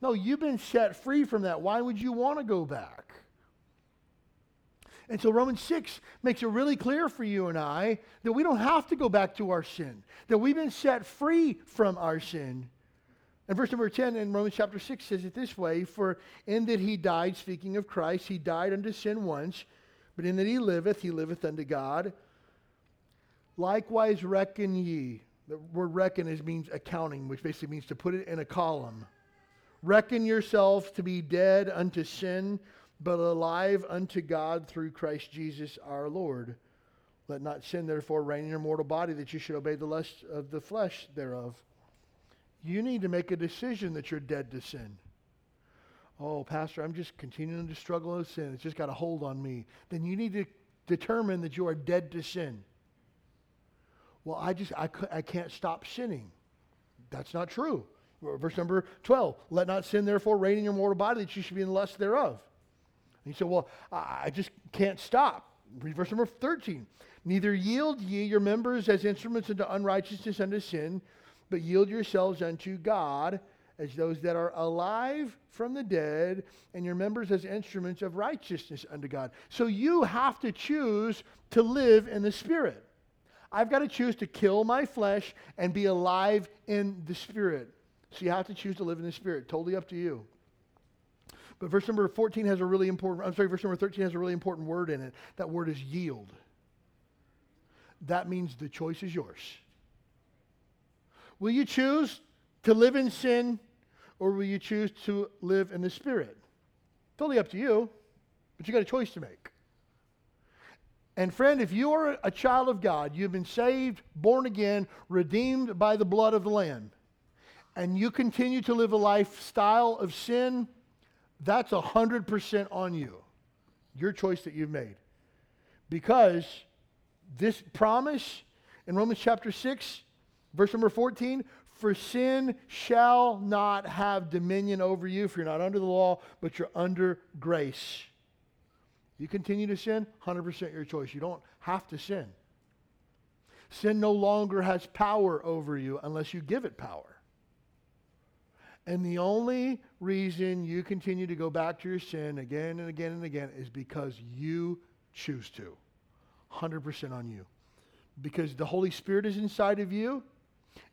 No, you've been set free from that. Why would you want to go back? And so Romans 6 makes it really clear for you and I that we don't have to go back to our sin, that we've been set free from our sin. And verse number 10 in Romans chapter 6 says it this way For in that he died, speaking of Christ, he died unto sin once, but in that he liveth, he liveth unto God. Likewise reckon ye. The word reckon is, means accounting, which basically means to put it in a column. Reckon yourselves to be dead unto sin but alive unto God through Christ Jesus our Lord. Let not sin, therefore, reign in your mortal body, that you should obey the lust of the flesh thereof. You need to make a decision that you're dead to sin. Oh, Pastor, I'm just continuing to struggle with sin. It's just got a hold on me. Then you need to determine that you are dead to sin. Well, I just, I, I can't stop sinning. That's not true. Verse number 12 Let not sin, therefore, reign in your mortal body, that you should be in lust thereof. And he said, Well, I just can't stop. Read verse number 13. Neither yield ye your members as instruments unto unrighteousness unto sin, but yield yourselves unto God as those that are alive from the dead, and your members as instruments of righteousness unto God. So you have to choose to live in the Spirit. I've got to choose to kill my flesh and be alive in the Spirit. So you have to choose to live in the Spirit. Totally up to you. But verse number 14 has a really important, I'm sorry, verse number 13 has a really important word in it. That word is yield. That means the choice is yours. Will you choose to live in sin or will you choose to live in the Spirit? Totally up to you, but you got a choice to make. And friend, if you are a child of God, you've been saved, born again, redeemed by the blood of the Lamb, and you continue to live a lifestyle of sin, that's 100% on you. Your choice that you've made. Because this promise in Romans chapter 6, verse number 14, for sin shall not have dominion over you if you're not under the law, but you're under grace. You continue to sin, 100% your choice. You don't have to sin. Sin no longer has power over you unless you give it power. And the only reason you continue to go back to your sin again and again and again is because you choose to. 100% on you. Because the Holy Spirit is inside of you.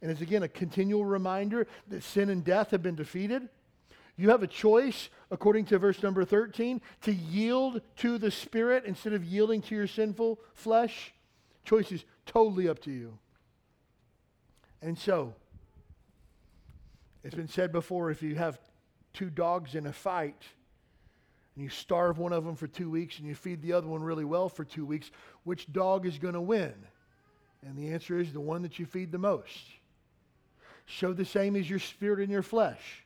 And it's again a continual reminder that sin and death have been defeated. You have a choice, according to verse number 13, to yield to the Spirit instead of yielding to your sinful flesh. Choice is totally up to you. And so, it's been said before if you have two dogs in a fight and you starve one of them for two weeks and you feed the other one really well for two weeks, which dog is going to win? And the answer is the one that you feed the most. Show the same as your spirit and your flesh.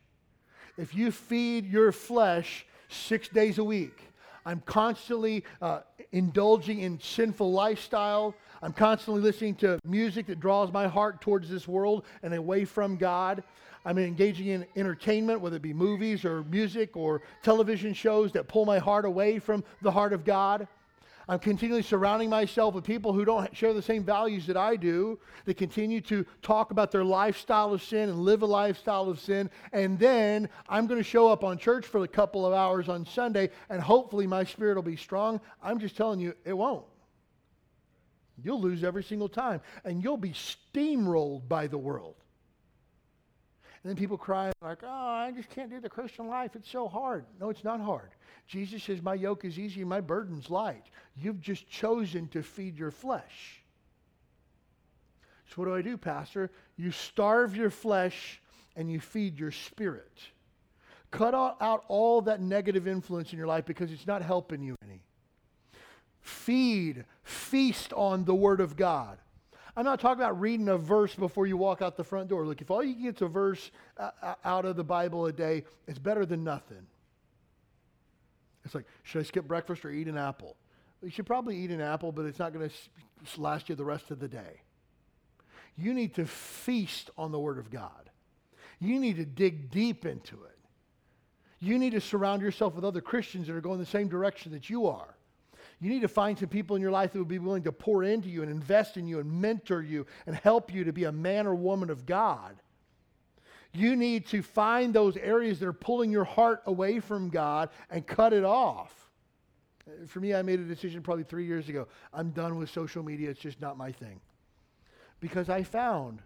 If you feed your flesh six days a week, I'm constantly uh, indulging in sinful lifestyle. I'm constantly listening to music that draws my heart towards this world and away from God. I'm engaging in entertainment, whether it be movies or music or television shows that pull my heart away from the heart of God. I'm continually surrounding myself with people who don't share the same values that I do, that continue to talk about their lifestyle of sin and live a lifestyle of sin. And then I'm going to show up on church for a couple of hours on Sunday, and hopefully my spirit will be strong. I'm just telling you, it won't. You'll lose every single time, and you'll be steamrolled by the world. And then people cry like, oh, I just can't do the Christian life. It's so hard. No, it's not hard. Jesus says, my yoke is easy my burden's light. You've just chosen to feed your flesh. So what do I do, Pastor? You starve your flesh and you feed your spirit. Cut out all that negative influence in your life because it's not helping you any. Feed, feast on the Word of God. I'm not talking about reading a verse before you walk out the front door. Look, if all you get is a verse uh, uh, out of the Bible a day, it's better than nothing. It's like, should I skip breakfast or eat an apple? You should probably eat an apple, but it's not going to last you the rest of the day. You need to feast on the Word of God. You need to dig deep into it. You need to surround yourself with other Christians that are going the same direction that you are. You need to find some people in your life that would be willing to pour into you and invest in you and mentor you and help you to be a man or woman of God. You need to find those areas that are pulling your heart away from God and cut it off. For me, I made a decision probably three years ago. I'm done with social media. It's just not my thing. Because I found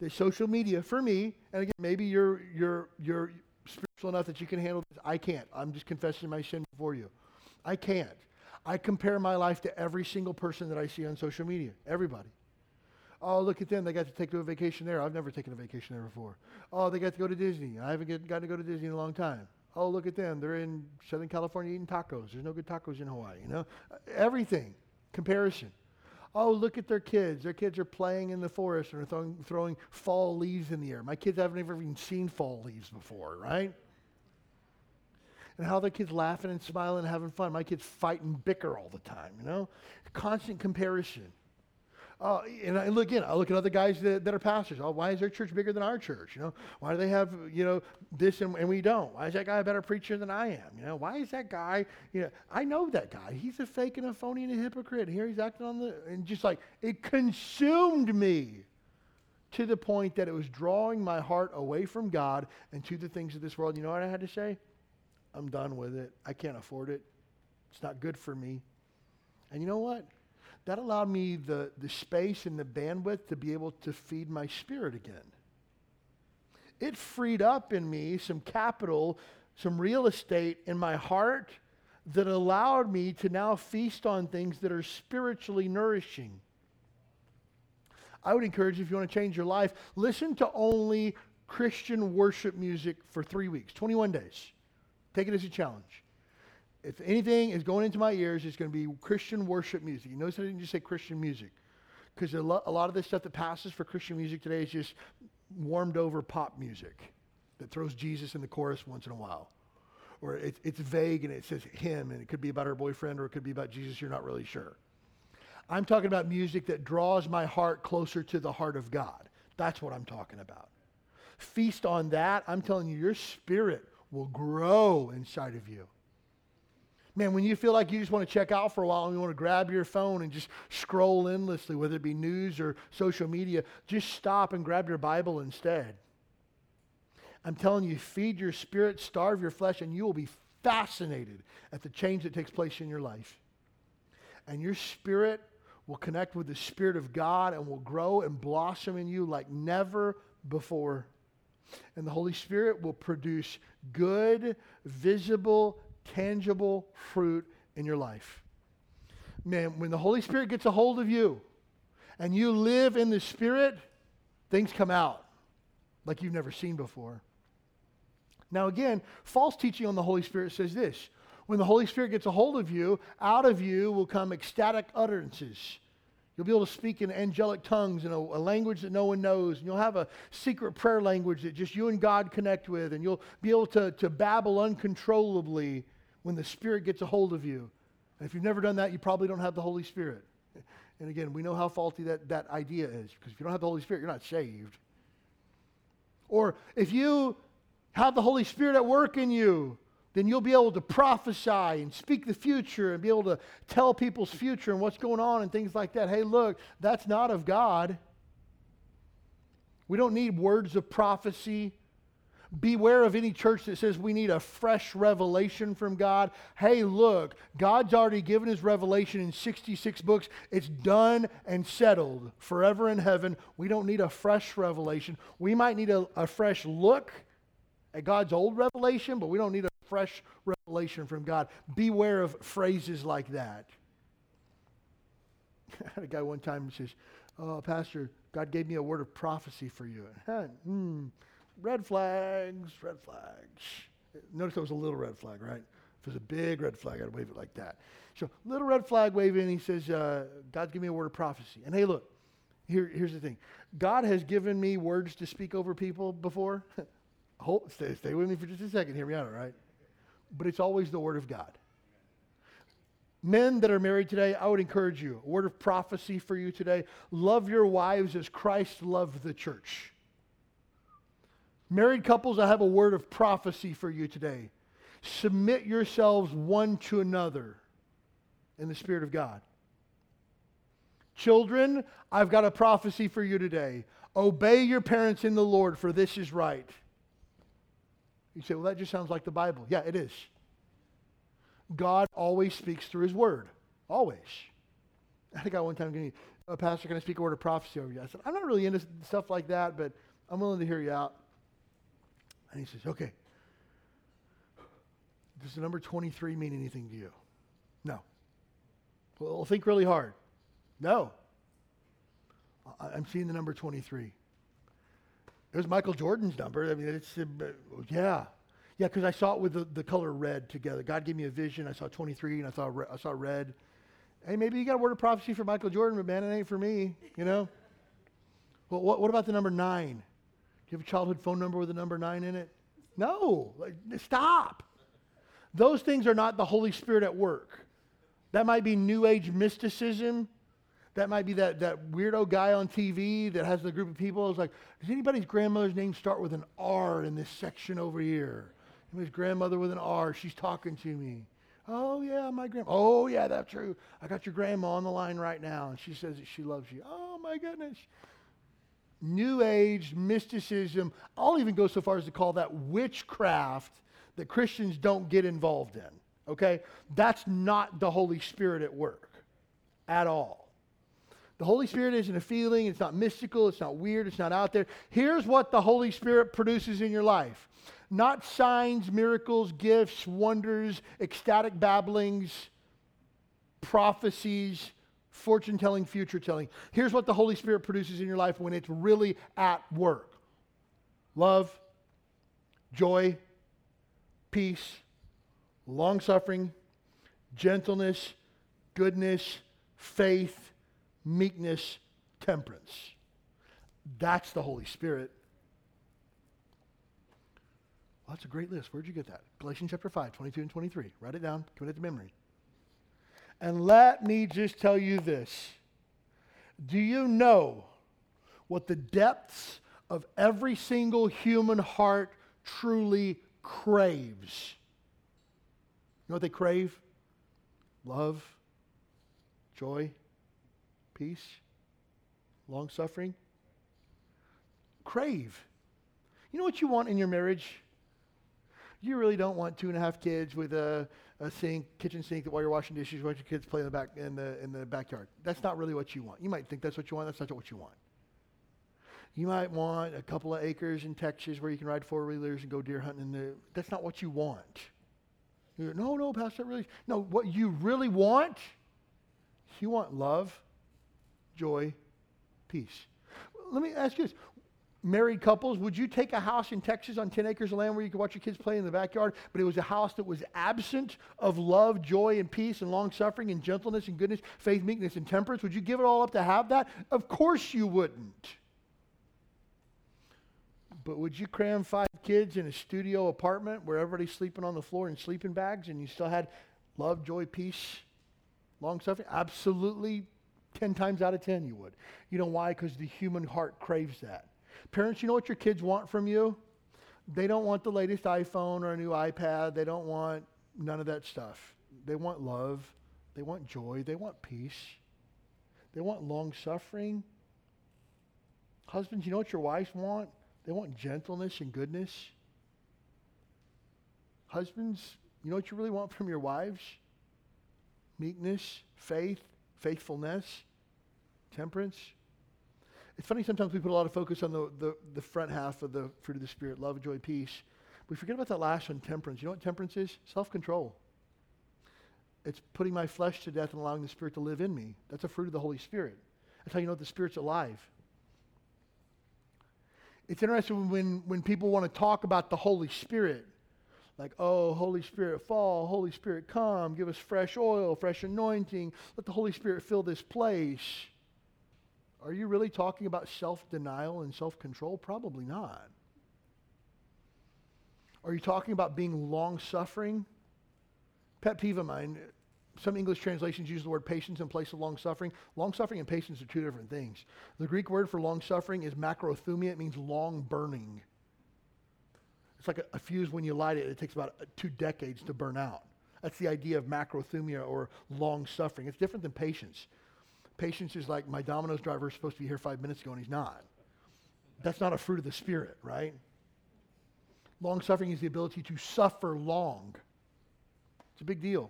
that social media, for me, and again, maybe you're, you're, you're spiritual enough that you can handle this. I can't. I'm just confessing my sin before you. I can't. I compare my life to every single person that I see on social media. Everybody. Oh, look at them. They got to take a vacation there. I've never taken a vacation there before. Oh, they got to go to Disney. I haven't get, gotten to go to Disney in a long time. Oh, look at them. They're in Southern California eating tacos. There's no good tacos in Hawaii, you know? Everything. Comparison. Oh, look at their kids. Their kids are playing in the forest and are throwing, throwing fall leaves in the air. My kids haven't ever even seen fall leaves before, right? And how their kids laughing and smiling and having fun. My kids fight and bicker all the time, you know? Constant comparison. Uh, and I look again, I look at other guys that, that, are pastors. Oh, why is their church bigger than our church? You know, why do they have, you know, this and, and, we don't? Why is that guy a better preacher than I am? You know, why is that guy, you know, I know that guy. He's a fake and a phony and a hypocrite. Here he's acting on the, and just like, it consumed me to the point that it was drawing my heart away from God and to the things of this world. You know what I had to say? I'm done with it. I can't afford it. It's not good for me. And you know what? that allowed me the, the space and the bandwidth to be able to feed my spirit again. It freed up in me some capital, some real estate in my heart that allowed me to now feast on things that are spiritually nourishing. I would encourage you, if you want to change your life, listen to only Christian worship music for three weeks, 21 days. Take it as a challenge if anything is going into my ears, it's going to be Christian worship music. You notice I didn't just say Christian music. Because a, lo- a lot of the stuff that passes for Christian music today is just warmed over pop music that throws Jesus in the chorus once in a while. Or it, it's vague and it says him, and it could be about her boyfriend or it could be about Jesus, you're not really sure. I'm talking about music that draws my heart closer to the heart of God. That's what I'm talking about. Feast on that. I'm telling you, your spirit will grow inside of you. Man, when you feel like you just want to check out for a while and you want to grab your phone and just scroll endlessly, whether it be news or social media, just stop and grab your Bible instead. I'm telling you, feed your spirit, starve your flesh, and you will be fascinated at the change that takes place in your life. And your spirit will connect with the Spirit of God and will grow and blossom in you like never before. And the Holy Spirit will produce good, visible tangible fruit in your life. Man, when the Holy Spirit gets a hold of you and you live in the Spirit, things come out like you've never seen before. Now, again, false teaching on the Holy Spirit says this when the Holy Spirit gets a hold of you, out of you will come ecstatic utterances. You'll be able to speak in angelic tongues in a, a, language that no one knows. And you'll have a secret prayer language that just you and God connect with. And you'll be able to, to babble uncontrollably when the Spirit gets a hold of you. And if you've never done that, you probably don't have the Holy Spirit. And again, we know how faulty that, that idea is because if you don't have the Holy Spirit, you're not saved. Or if you have the Holy Spirit at work in you, then you'll be able to prophesy and speak the future and be able to tell people's future and what's going on and things like that. Hey, look, that's not of God. We don't need words of prophecy beware of any church that says we need a fresh revelation from God. Hey, look, God's already given his revelation in 66 books. It's done and settled forever in heaven. We don't need a fresh revelation. We might need a, a fresh look at God's old revelation, but we don't need a fresh revelation from God. Beware of phrases like that. I had a guy one time says, Oh, Pastor, God gave me a word of prophecy for you. Hmm red flags, red flags. Notice that was a little red flag, right? If it was a big red flag, I'd wave it like that. So, little red flag waving, he says, uh, God's given me a word of prophecy. And hey, look, here, here's the thing God has given me words to speak over people before. Hold, stay, stay with me for just a second. Hear me out, all right? But it's always the word of God. Men that are married today, I would encourage you, a word of prophecy for you today. Love your wives as Christ loved the church. Married couples, I have a word of prophecy for you today. Submit yourselves one to another in the Spirit of God. Children, I've got a prophecy for you today. Obey your parents in the Lord, for this is right. You say, well, that just sounds like the Bible. Yeah, it is. God always speaks through his word. Always. I think I one time a uh, pastor, can I speak a word of prophecy over you? I said, I'm not really into stuff like that, but I'm willing to hear you out. And he says, okay. Does the number 23 mean anything to you? No. Well, think really hard. No. I'm seeing the number 23. It was Michael Jordan's number. I mean, it's, uh, yeah. Yeah, because I saw it with the, the color red together. God gave me a vision. I saw 23 and I saw, I saw red. Hey, maybe you got a word of prophecy for Michael Jordan, but man, it ain't for me, you know? Well, what, what about the number nine? Do you have a childhood phone number with the number nine in it? No. Like, stop. Those things are not the Holy Spirit at work. That might be New Age mysticism. That might be that, that weirdo guy on TV that has the group of people. It's like, does anybody's grandmother's name start with an R in this section over here? His grandmother with an R. She's talking to me. Oh, yeah, my grandma. Oh, yeah, that's true. I got your grandma on the line right now, and she says that she loves you. Oh, my goodness. New Age mysticism. I'll even go so far as to call that witchcraft that Christians don't get involved in. Okay? That's not the Holy Spirit at work at all. The Holy Spirit isn't a feeling, it's not mystical, it's not weird, it's not out there. Here's what the Holy Spirit produces in your life. Not signs, miracles, gifts, wonders, ecstatic babblings, prophecies, fortune telling, future telling. Here's what the Holy Spirit produces in your life when it's really at work. Love, joy, peace, long suffering, gentleness, goodness, faith, meekness, temperance. That's the Holy Spirit. Well, that's a great list. Where'd you get that? Galatians chapter 5, 22 and 23. Write it down, commit it to memory. And let me just tell you this. Do you know what the depths of every single human heart truly craves? You know what they crave? Love, joy, peace, long suffering. Crave. You know what you want in your marriage? You really don't want two and a half kids with a, a sink, kitchen sink that while you're washing dishes, watch your kids play in the back in the in the backyard. That's not really what you want. You might think that's what you want. That's not what you want. You might want a couple of acres in Texas where you can ride four wheelers and go deer hunting. In the, that's not what you want. You're, no, no, Pastor, really. No, what you really want, you want love, joy, peace. Let me ask you this. Married couples, would you take a house in Texas on 10 acres of land where you could watch your kids play in the backyard, but it was a house that was absent of love, joy, and peace, and long suffering, and gentleness, and goodness, faith, meekness, and temperance? Would you give it all up to have that? Of course you wouldn't. But would you cram five kids in a studio apartment where everybody's sleeping on the floor in sleeping bags and you still had love, joy, peace, long suffering? Absolutely 10 times out of 10 you would. You know why? Because the human heart craves that. Parents, you know what your kids want from you? They don't want the latest iPhone or a new iPad. They don't want none of that stuff. They want love. They want joy. They want peace. They want long suffering. Husbands, you know what your wives want? They want gentleness and goodness. Husbands, you know what you really want from your wives? Meekness, faith, faithfulness, temperance. It's funny sometimes we put a lot of focus on the, the, the front half of the fruit of the Spirit love, joy, peace. We forget about that last one, temperance. You know what temperance is? Self control. It's putting my flesh to death and allowing the Spirit to live in me. That's a fruit of the Holy Spirit. That's how you know the Spirit's alive. It's interesting when, when people want to talk about the Holy Spirit, like, oh, Holy Spirit, fall, Holy Spirit, come, give us fresh oil, fresh anointing, let the Holy Spirit fill this place. Are you really talking about self denial and self control? Probably not. Are you talking about being long suffering? Pet peeve of mine some English translations use the word patience in place of long suffering. Long suffering and patience are two different things. The Greek word for long suffering is macrothumia. It means long burning. It's like a, a, fuse when you light it, it takes about uh, two decades to burn out. That's the idea of macrothumia or long suffering. It's different than patience. Patience is like my Domino's driver is supposed to be here five minutes ago and he's not. That's not a fruit of the Spirit, right? Long suffering is the ability to suffer long. It's a big deal.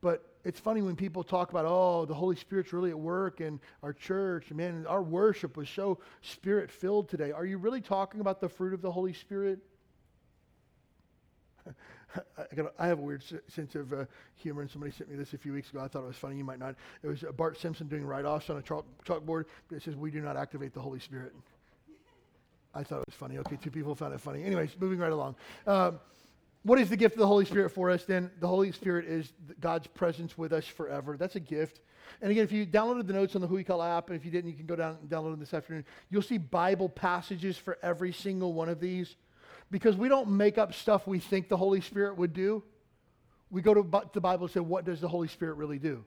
But it's funny when people talk about, oh, the Holy Spirit's really at work in our church. Man, our worship was so spirit filled today. Are you really talking about the fruit of the Holy Spirit? I, have a weird sense of uh, humor, and somebody sent me this a few weeks ago. I thought it was funny. You might not. It was uh, Bart Simpson doing write offs on a chalk, chalkboard. It says, We do not activate the Holy Spirit. I thought it was funny. Okay, two people found it funny. Anyways, moving right along. Um, what is the gift of the Holy Spirit for us then? The Holy Spirit is God's presence with us forever. That's a gift. And again, if you downloaded the notes on the Huikala app, and if you didn't, you can go down and download them this afternoon. You'll see Bible passages for every single one of these because we don't make up stuff we think the Holy Spirit would do. We go to the Bible and say, what does the Holy Spirit really do?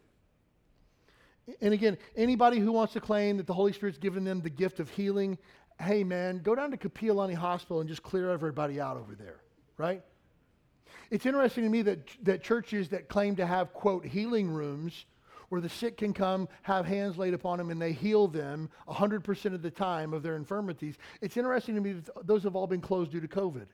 And again, anybody who wants to claim that the Holy Spirit's given them the gift of healing, hey man, go down to Kapiolani Hospital and just clear everybody out over there, right? It's interesting to me that, that churches that claim to have, quote, healing rooms where the sick can come, have hands laid upon them, and they heal them 100% of the time of their infirmities. It's interesting to me that those have all been closed due to COVID.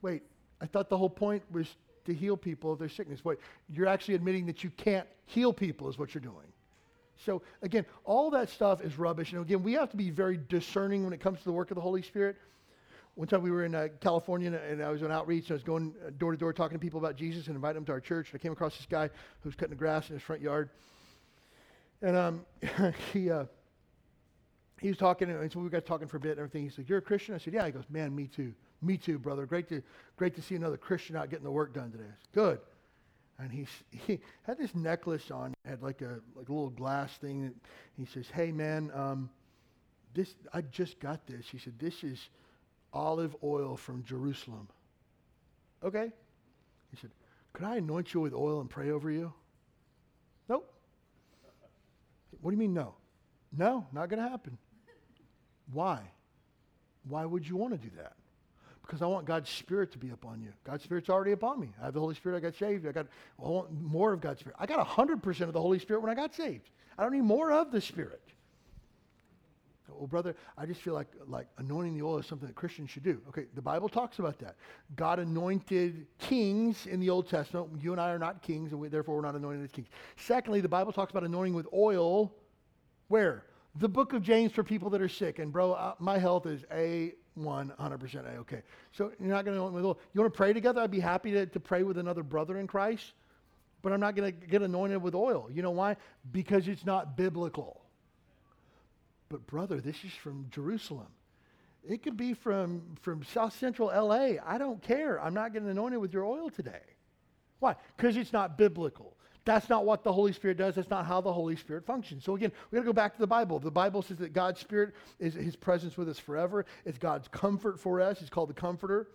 Wait, I thought the whole point was to heal people of their sickness. Wait, you're actually admitting that you can't heal people, is what you're doing. So, again, all that stuff is rubbish. And again, we have to be very discerning when it comes to the work of the Holy Spirit. One time we were in uh, California and I was on outreach and I was going uh, door to door talking to people about Jesus and inviting them to our church. And I came across this guy who was cutting the grass in his front yard. And um, he, uh, he was talking, and so we got talking for a bit and everything. He said, You're a Christian? I said, Yeah. He goes, Man, me too. Me too, brother. Great to, great to see another Christian out getting the work done today. Said, Good. And he, he had this necklace on, had like a, like a little glass thing. he says, Hey, man, um, this, I just got this. He said, This is olive oil from Jerusalem. Okay. He said, Could I anoint you with oil and pray over you? Nope. What do you mean, no? No, not going to happen. Why? Why would you want to do that? Because I want God's Spirit to be upon you. God's Spirit's already upon me. I have the Holy Spirit. I got saved. I got. I want more of God's Spirit. I got hundred percent of the Holy Spirit when I got saved. I don't need more of the Spirit. Well, brother, I just feel like like anointing the oil is something that Christians should do. Okay, the Bible talks about that. God anointed kings in the Old Testament. You and I are not kings, and we, therefore we're not anointed as kings. Secondly, the Bible talks about anointing with oil. Where? The book of James for people that are sick. And bro, uh, my health is a one, 100% a okay. So you're not going to anoint with oil. You want to pray together? I'd be happy to, to pray with another brother in Christ, but I'm not going to get anointed with oil. You know why? Because it's not biblical. But, brother, this is from Jerusalem. It could be from, from South Central LA. I don't care. I'm not getting anointed with your oil today. Why? Because it's not biblical. That's not what the Holy Spirit does. That's not how the Holy Spirit functions. So again, we got to go back to the Bible. The Bible says that God's Spirit is His presence with us forever. It's God's comfort for us. He's called the Comforter.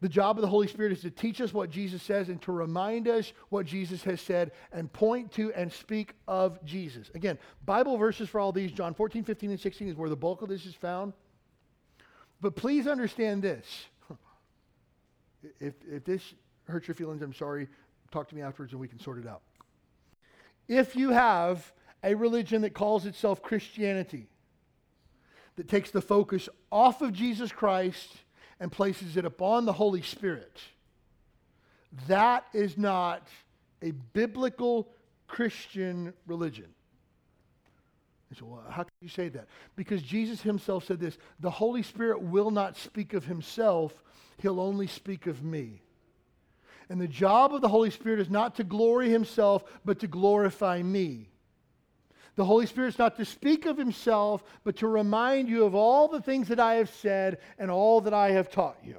The job of the Holy Spirit is to teach us what Jesus says and to remind us what Jesus has said and point to and speak of Jesus. Again, Bible verses for all these, John 14, 15, and 16 is where the bulk of this is found. But please understand this. If, if this hurts your feelings, I'm sorry. Talk to me afterwards and we can sort it out. If you have a religion that calls itself Christianity, that takes the focus off of Jesus Christ and places it upon the Holy Spirit. That is not a biblical Christian religion. So, well, how can you say that? Because Jesus himself said this the Holy Spirit will not speak of himself, he'll only speak of me. And the job of the Holy Spirit is not to glory himself, but to glorify me. The Holy Spirit's not to speak of himself, but to remind you of all the things that I have said and all that I have taught you.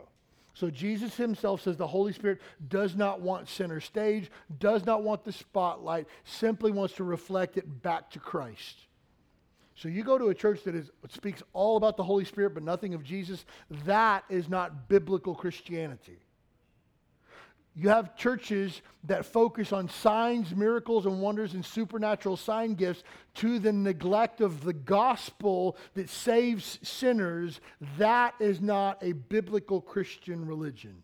So Jesus himself says the Holy Spirit does not want center stage, does not want the spotlight, simply wants to reflect it back to Christ. So you go to a church that is, speaks all about the Holy Spirit but nothing of Jesus, that is not biblical Christianity. You have churches that focus on signs, miracles, and wonders and supernatural sign gifts to the neglect of the gospel that saves sinners. That is not a biblical Christian religion.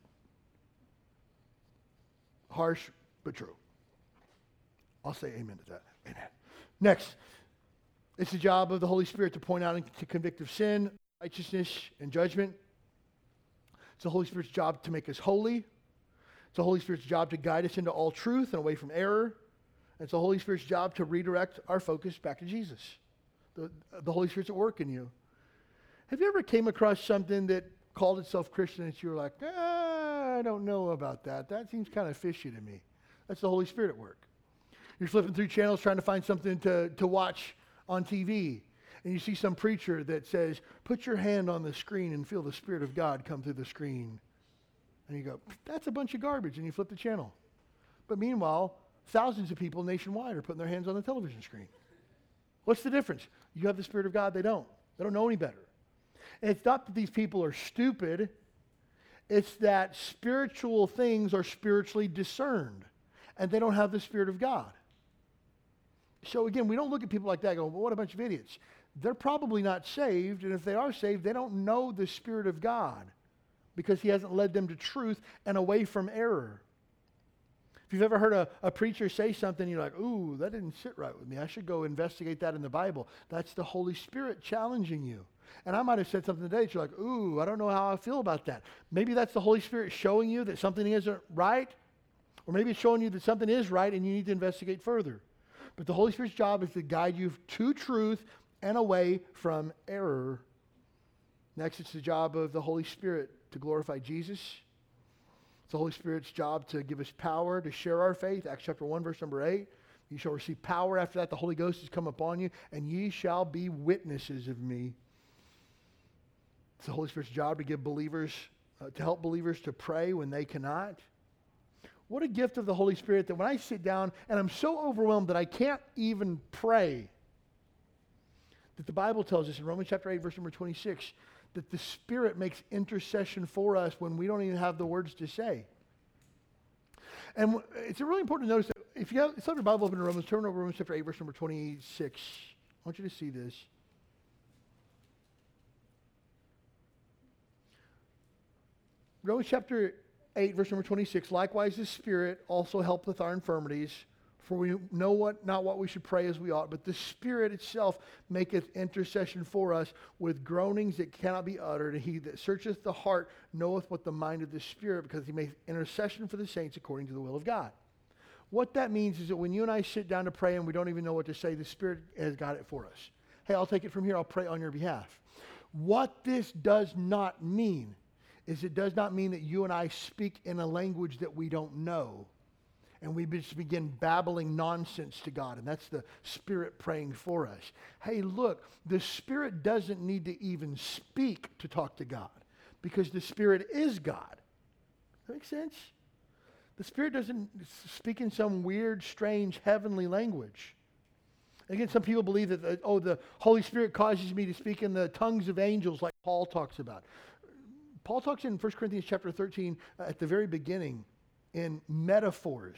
Harsh, but true. I'll say amen to that. Amen. Next, it's the job of the Holy Spirit to point out and to convict of sin, righteousness, and judgment. It's the Holy Spirit's job to make us holy. It's the Holy Spirit's job to guide us into all truth and away from error. It's the Holy Spirit's job to redirect our focus back to Jesus. The, the Holy Spirit's at work in you. Have you ever came across something that called itself Christian and you were like, ah, I don't know about that. That seems kind of fishy to me. That's the Holy Spirit at work. You're flipping through channels trying to find something to, to watch on TV. And you see some preacher that says, put your hand on the screen and feel the Spirit of God come through the screen. And you go, that's a bunch of garbage. And you flip the channel. But meanwhile, thousands of people nationwide are putting their hands on the television screen. What's the difference? You have the Spirit of God, they don't. They don't know any better. And it's not that these people are stupid, it's that spiritual things are spiritually discerned, and they don't have the Spirit of God. So again, we don't look at people like that and go, well, what a bunch of idiots. They're probably not saved, and if they are saved, they don't know the Spirit of God because He hasn't led them to truth and away from error. If you've ever heard a, a preacher say something, you're like, ooh, that didn't sit right with me. I should go investigate that in the Bible. That's the Holy Spirit challenging you. And I might have said something today that you're like, ooh, I don't know how I feel about that. Maybe that's the Holy Spirit showing you that something isn't right, or maybe it's showing you that something is right and you need to investigate further. But the Holy Spirit's job is to guide you to truth and away from error. Next, it's the job of the Holy Spirit to glorify Jesus. It's the Holy Spirit's job to give us power to share our faith. Acts chapter 1, verse number 8. You shall receive power after that. The Holy Ghost has come upon you, and ye shall be witnesses of me. It's the Holy Spirit's job to give believers, uh, to help believers to pray when they cannot. What a gift of the Holy Spirit that when I sit down and I'm so overwhelmed that I can't even pray, that the Bible tells us in Romans chapter 8, verse number 26, that the Spirit makes intercession for us when we don't even have the words to say. And it's really important to notice that if you have, it's your Bible open to Romans, turn over Romans chapter 8, verse number 26. I want you to see this. Romans chapter 8, verse number 26, likewise the Spirit also helpeth our infirmities, for we know what not what we should pray as we ought, but the Spirit itself maketh intercession for us with groanings that cannot be uttered. And he that searcheth the heart knoweth what the mind of the Spirit, because he maketh intercession for the saints according to the will of God. What that means is that when you and I sit down to pray and we don't even know what to say, the Spirit has got it for us. Hey, I'll take it from here, I'll pray on your behalf. What this does not mean is it does not mean that you and I speak in a language that we don't know. And we just begin babbling nonsense to God. And that's the Spirit praying for us. Hey, look, the Spirit doesn't need to even speak to talk to God because the Spirit is God. That makes sense? The Spirit doesn't speak in some weird, strange, heavenly language. Again, some people believe that, oh, the Holy Spirit causes me to speak in the tongues of angels like Paul talks about. Paul talks in 1 Corinthians chapter 13 uh, at the very beginning in metaphors.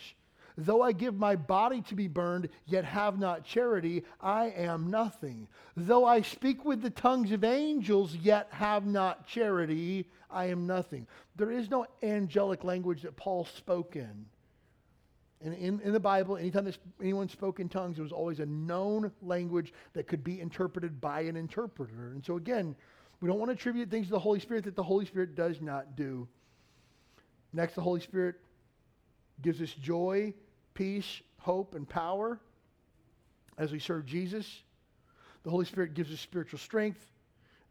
Though I give my body to be burned, yet have not charity, I am nothing. Though I speak with the tongues of angels, yet have not charity, I am nothing. There is no angelic language that Paul spoke in. And in, in the Bible, anytime anyone spoke in tongues, it was always a known language that could be interpreted by an interpreter. And so, again, we don't want to attribute things to the Holy Spirit that the Holy Spirit does not do. Next, the Holy Spirit gives us joy, peace, hope, and power as we serve Jesus. The Holy Spirit gives us spiritual strength,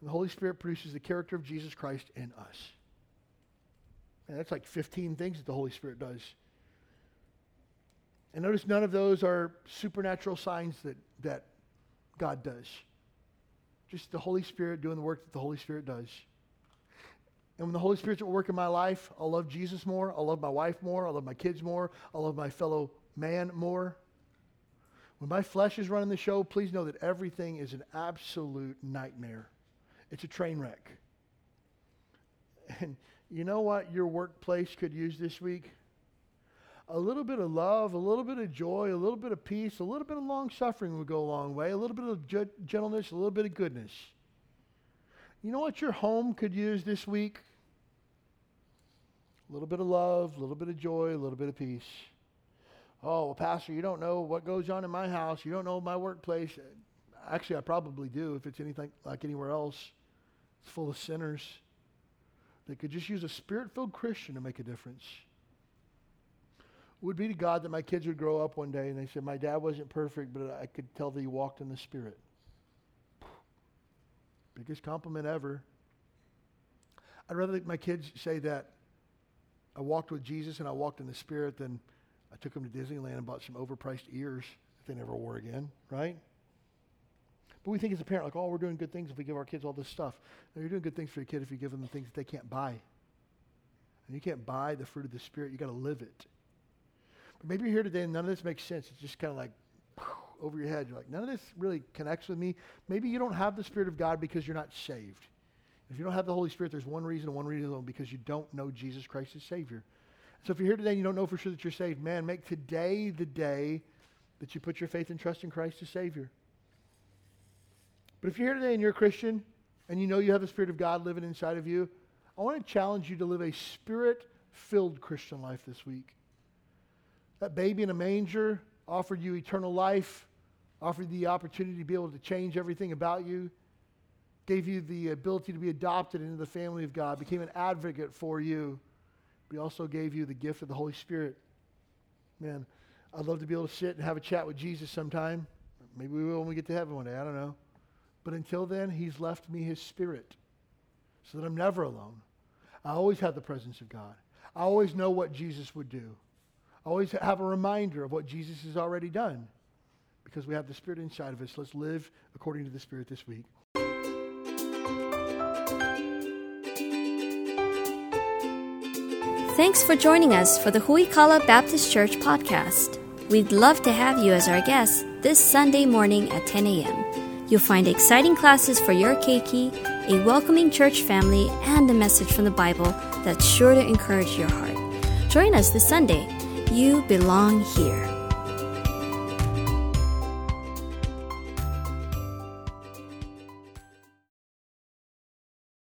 and the Holy Spirit produces the character of Jesus Christ in us. And that's like 15 things that the Holy Spirit does. And notice none of those are supernatural signs that, that God does. Just the Holy Spirit doing the work that the Holy Spirit does. And when the Holy Spirit's at work in my life, I'll love Jesus more. I'll love my wife more. I'll love my kids more. I'll love my fellow man more. When my flesh is running the show, please know that everything is an absolute nightmare. It's a train wreck. And you know what your workplace could use this week? a little bit of love, a little bit of joy, a little bit of peace, a little bit of long suffering would go a long way, a little bit of gentleness, a little bit of goodness. You know what your home could use this week? A little bit of love, a little bit of joy, a little bit of peace. Oh, well, Pastor, you don't know what goes on in my house. You don't know my workplace. Actually, I probably do if it's anything like anywhere else. It's full of sinners that could just use a spirit filled Christian to make a difference. Would be to God that my kids would grow up one day and they said, My dad wasn't perfect, but I could tell that he walked in the Spirit. Biggest compliment ever. I'd rather my kids say that I walked with Jesus and I walked in the Spirit than I took them to Disneyland and bought some overpriced ears that they never wore again, right? But we think as a parent, like, oh, we're doing good things if we give our kids all this stuff. No, you're doing good things for your kid if you give them the things that they can't buy. And you can't buy the fruit of the Spirit, you got to live it. But maybe you're here today and none of this makes sense. It's just kind of like over your head. You're like, none of this really connects with me. Maybe you don't have the Spirit of God because you're not saved. If you don't have the Holy Spirit, there's one reason one reason alone because you don't know Jesus Christ as Savior. So if you're here today and you don't know for sure that you're saved, man, make today the day that you put your faith and trust in Christ as Savior. But if you're here today and you're a Christian and you know you have the Spirit of God living inside of you, I want to challenge you to live a spirit filled Christian life this week. That baby in a manger offered you eternal life, offered the opportunity to be able to change everything about you, gave you the ability to be adopted into the family of God, became an advocate for you. But he also gave you the gift of the Holy Spirit. Man, I'd love to be able to sit and have a chat with Jesus sometime. Maybe we will when we get to heaven one day. I don't know. But until then, He's left me His Spirit so that I'm never alone. I always have the presence of God. I always know what Jesus would do. I always have a reminder of what Jesus has already done because we have the Spirit inside of us. Let's live according to the Spirit this week. Thanks for joining us for the Huikala Baptist Church podcast. We'd love to have you as our guest this Sunday morning at 10 a.m. You'll find exciting classes for your keiki, a welcoming church family, and a message from the Bible that's sure to encourage your heart. Join us this Sunday. You belong here.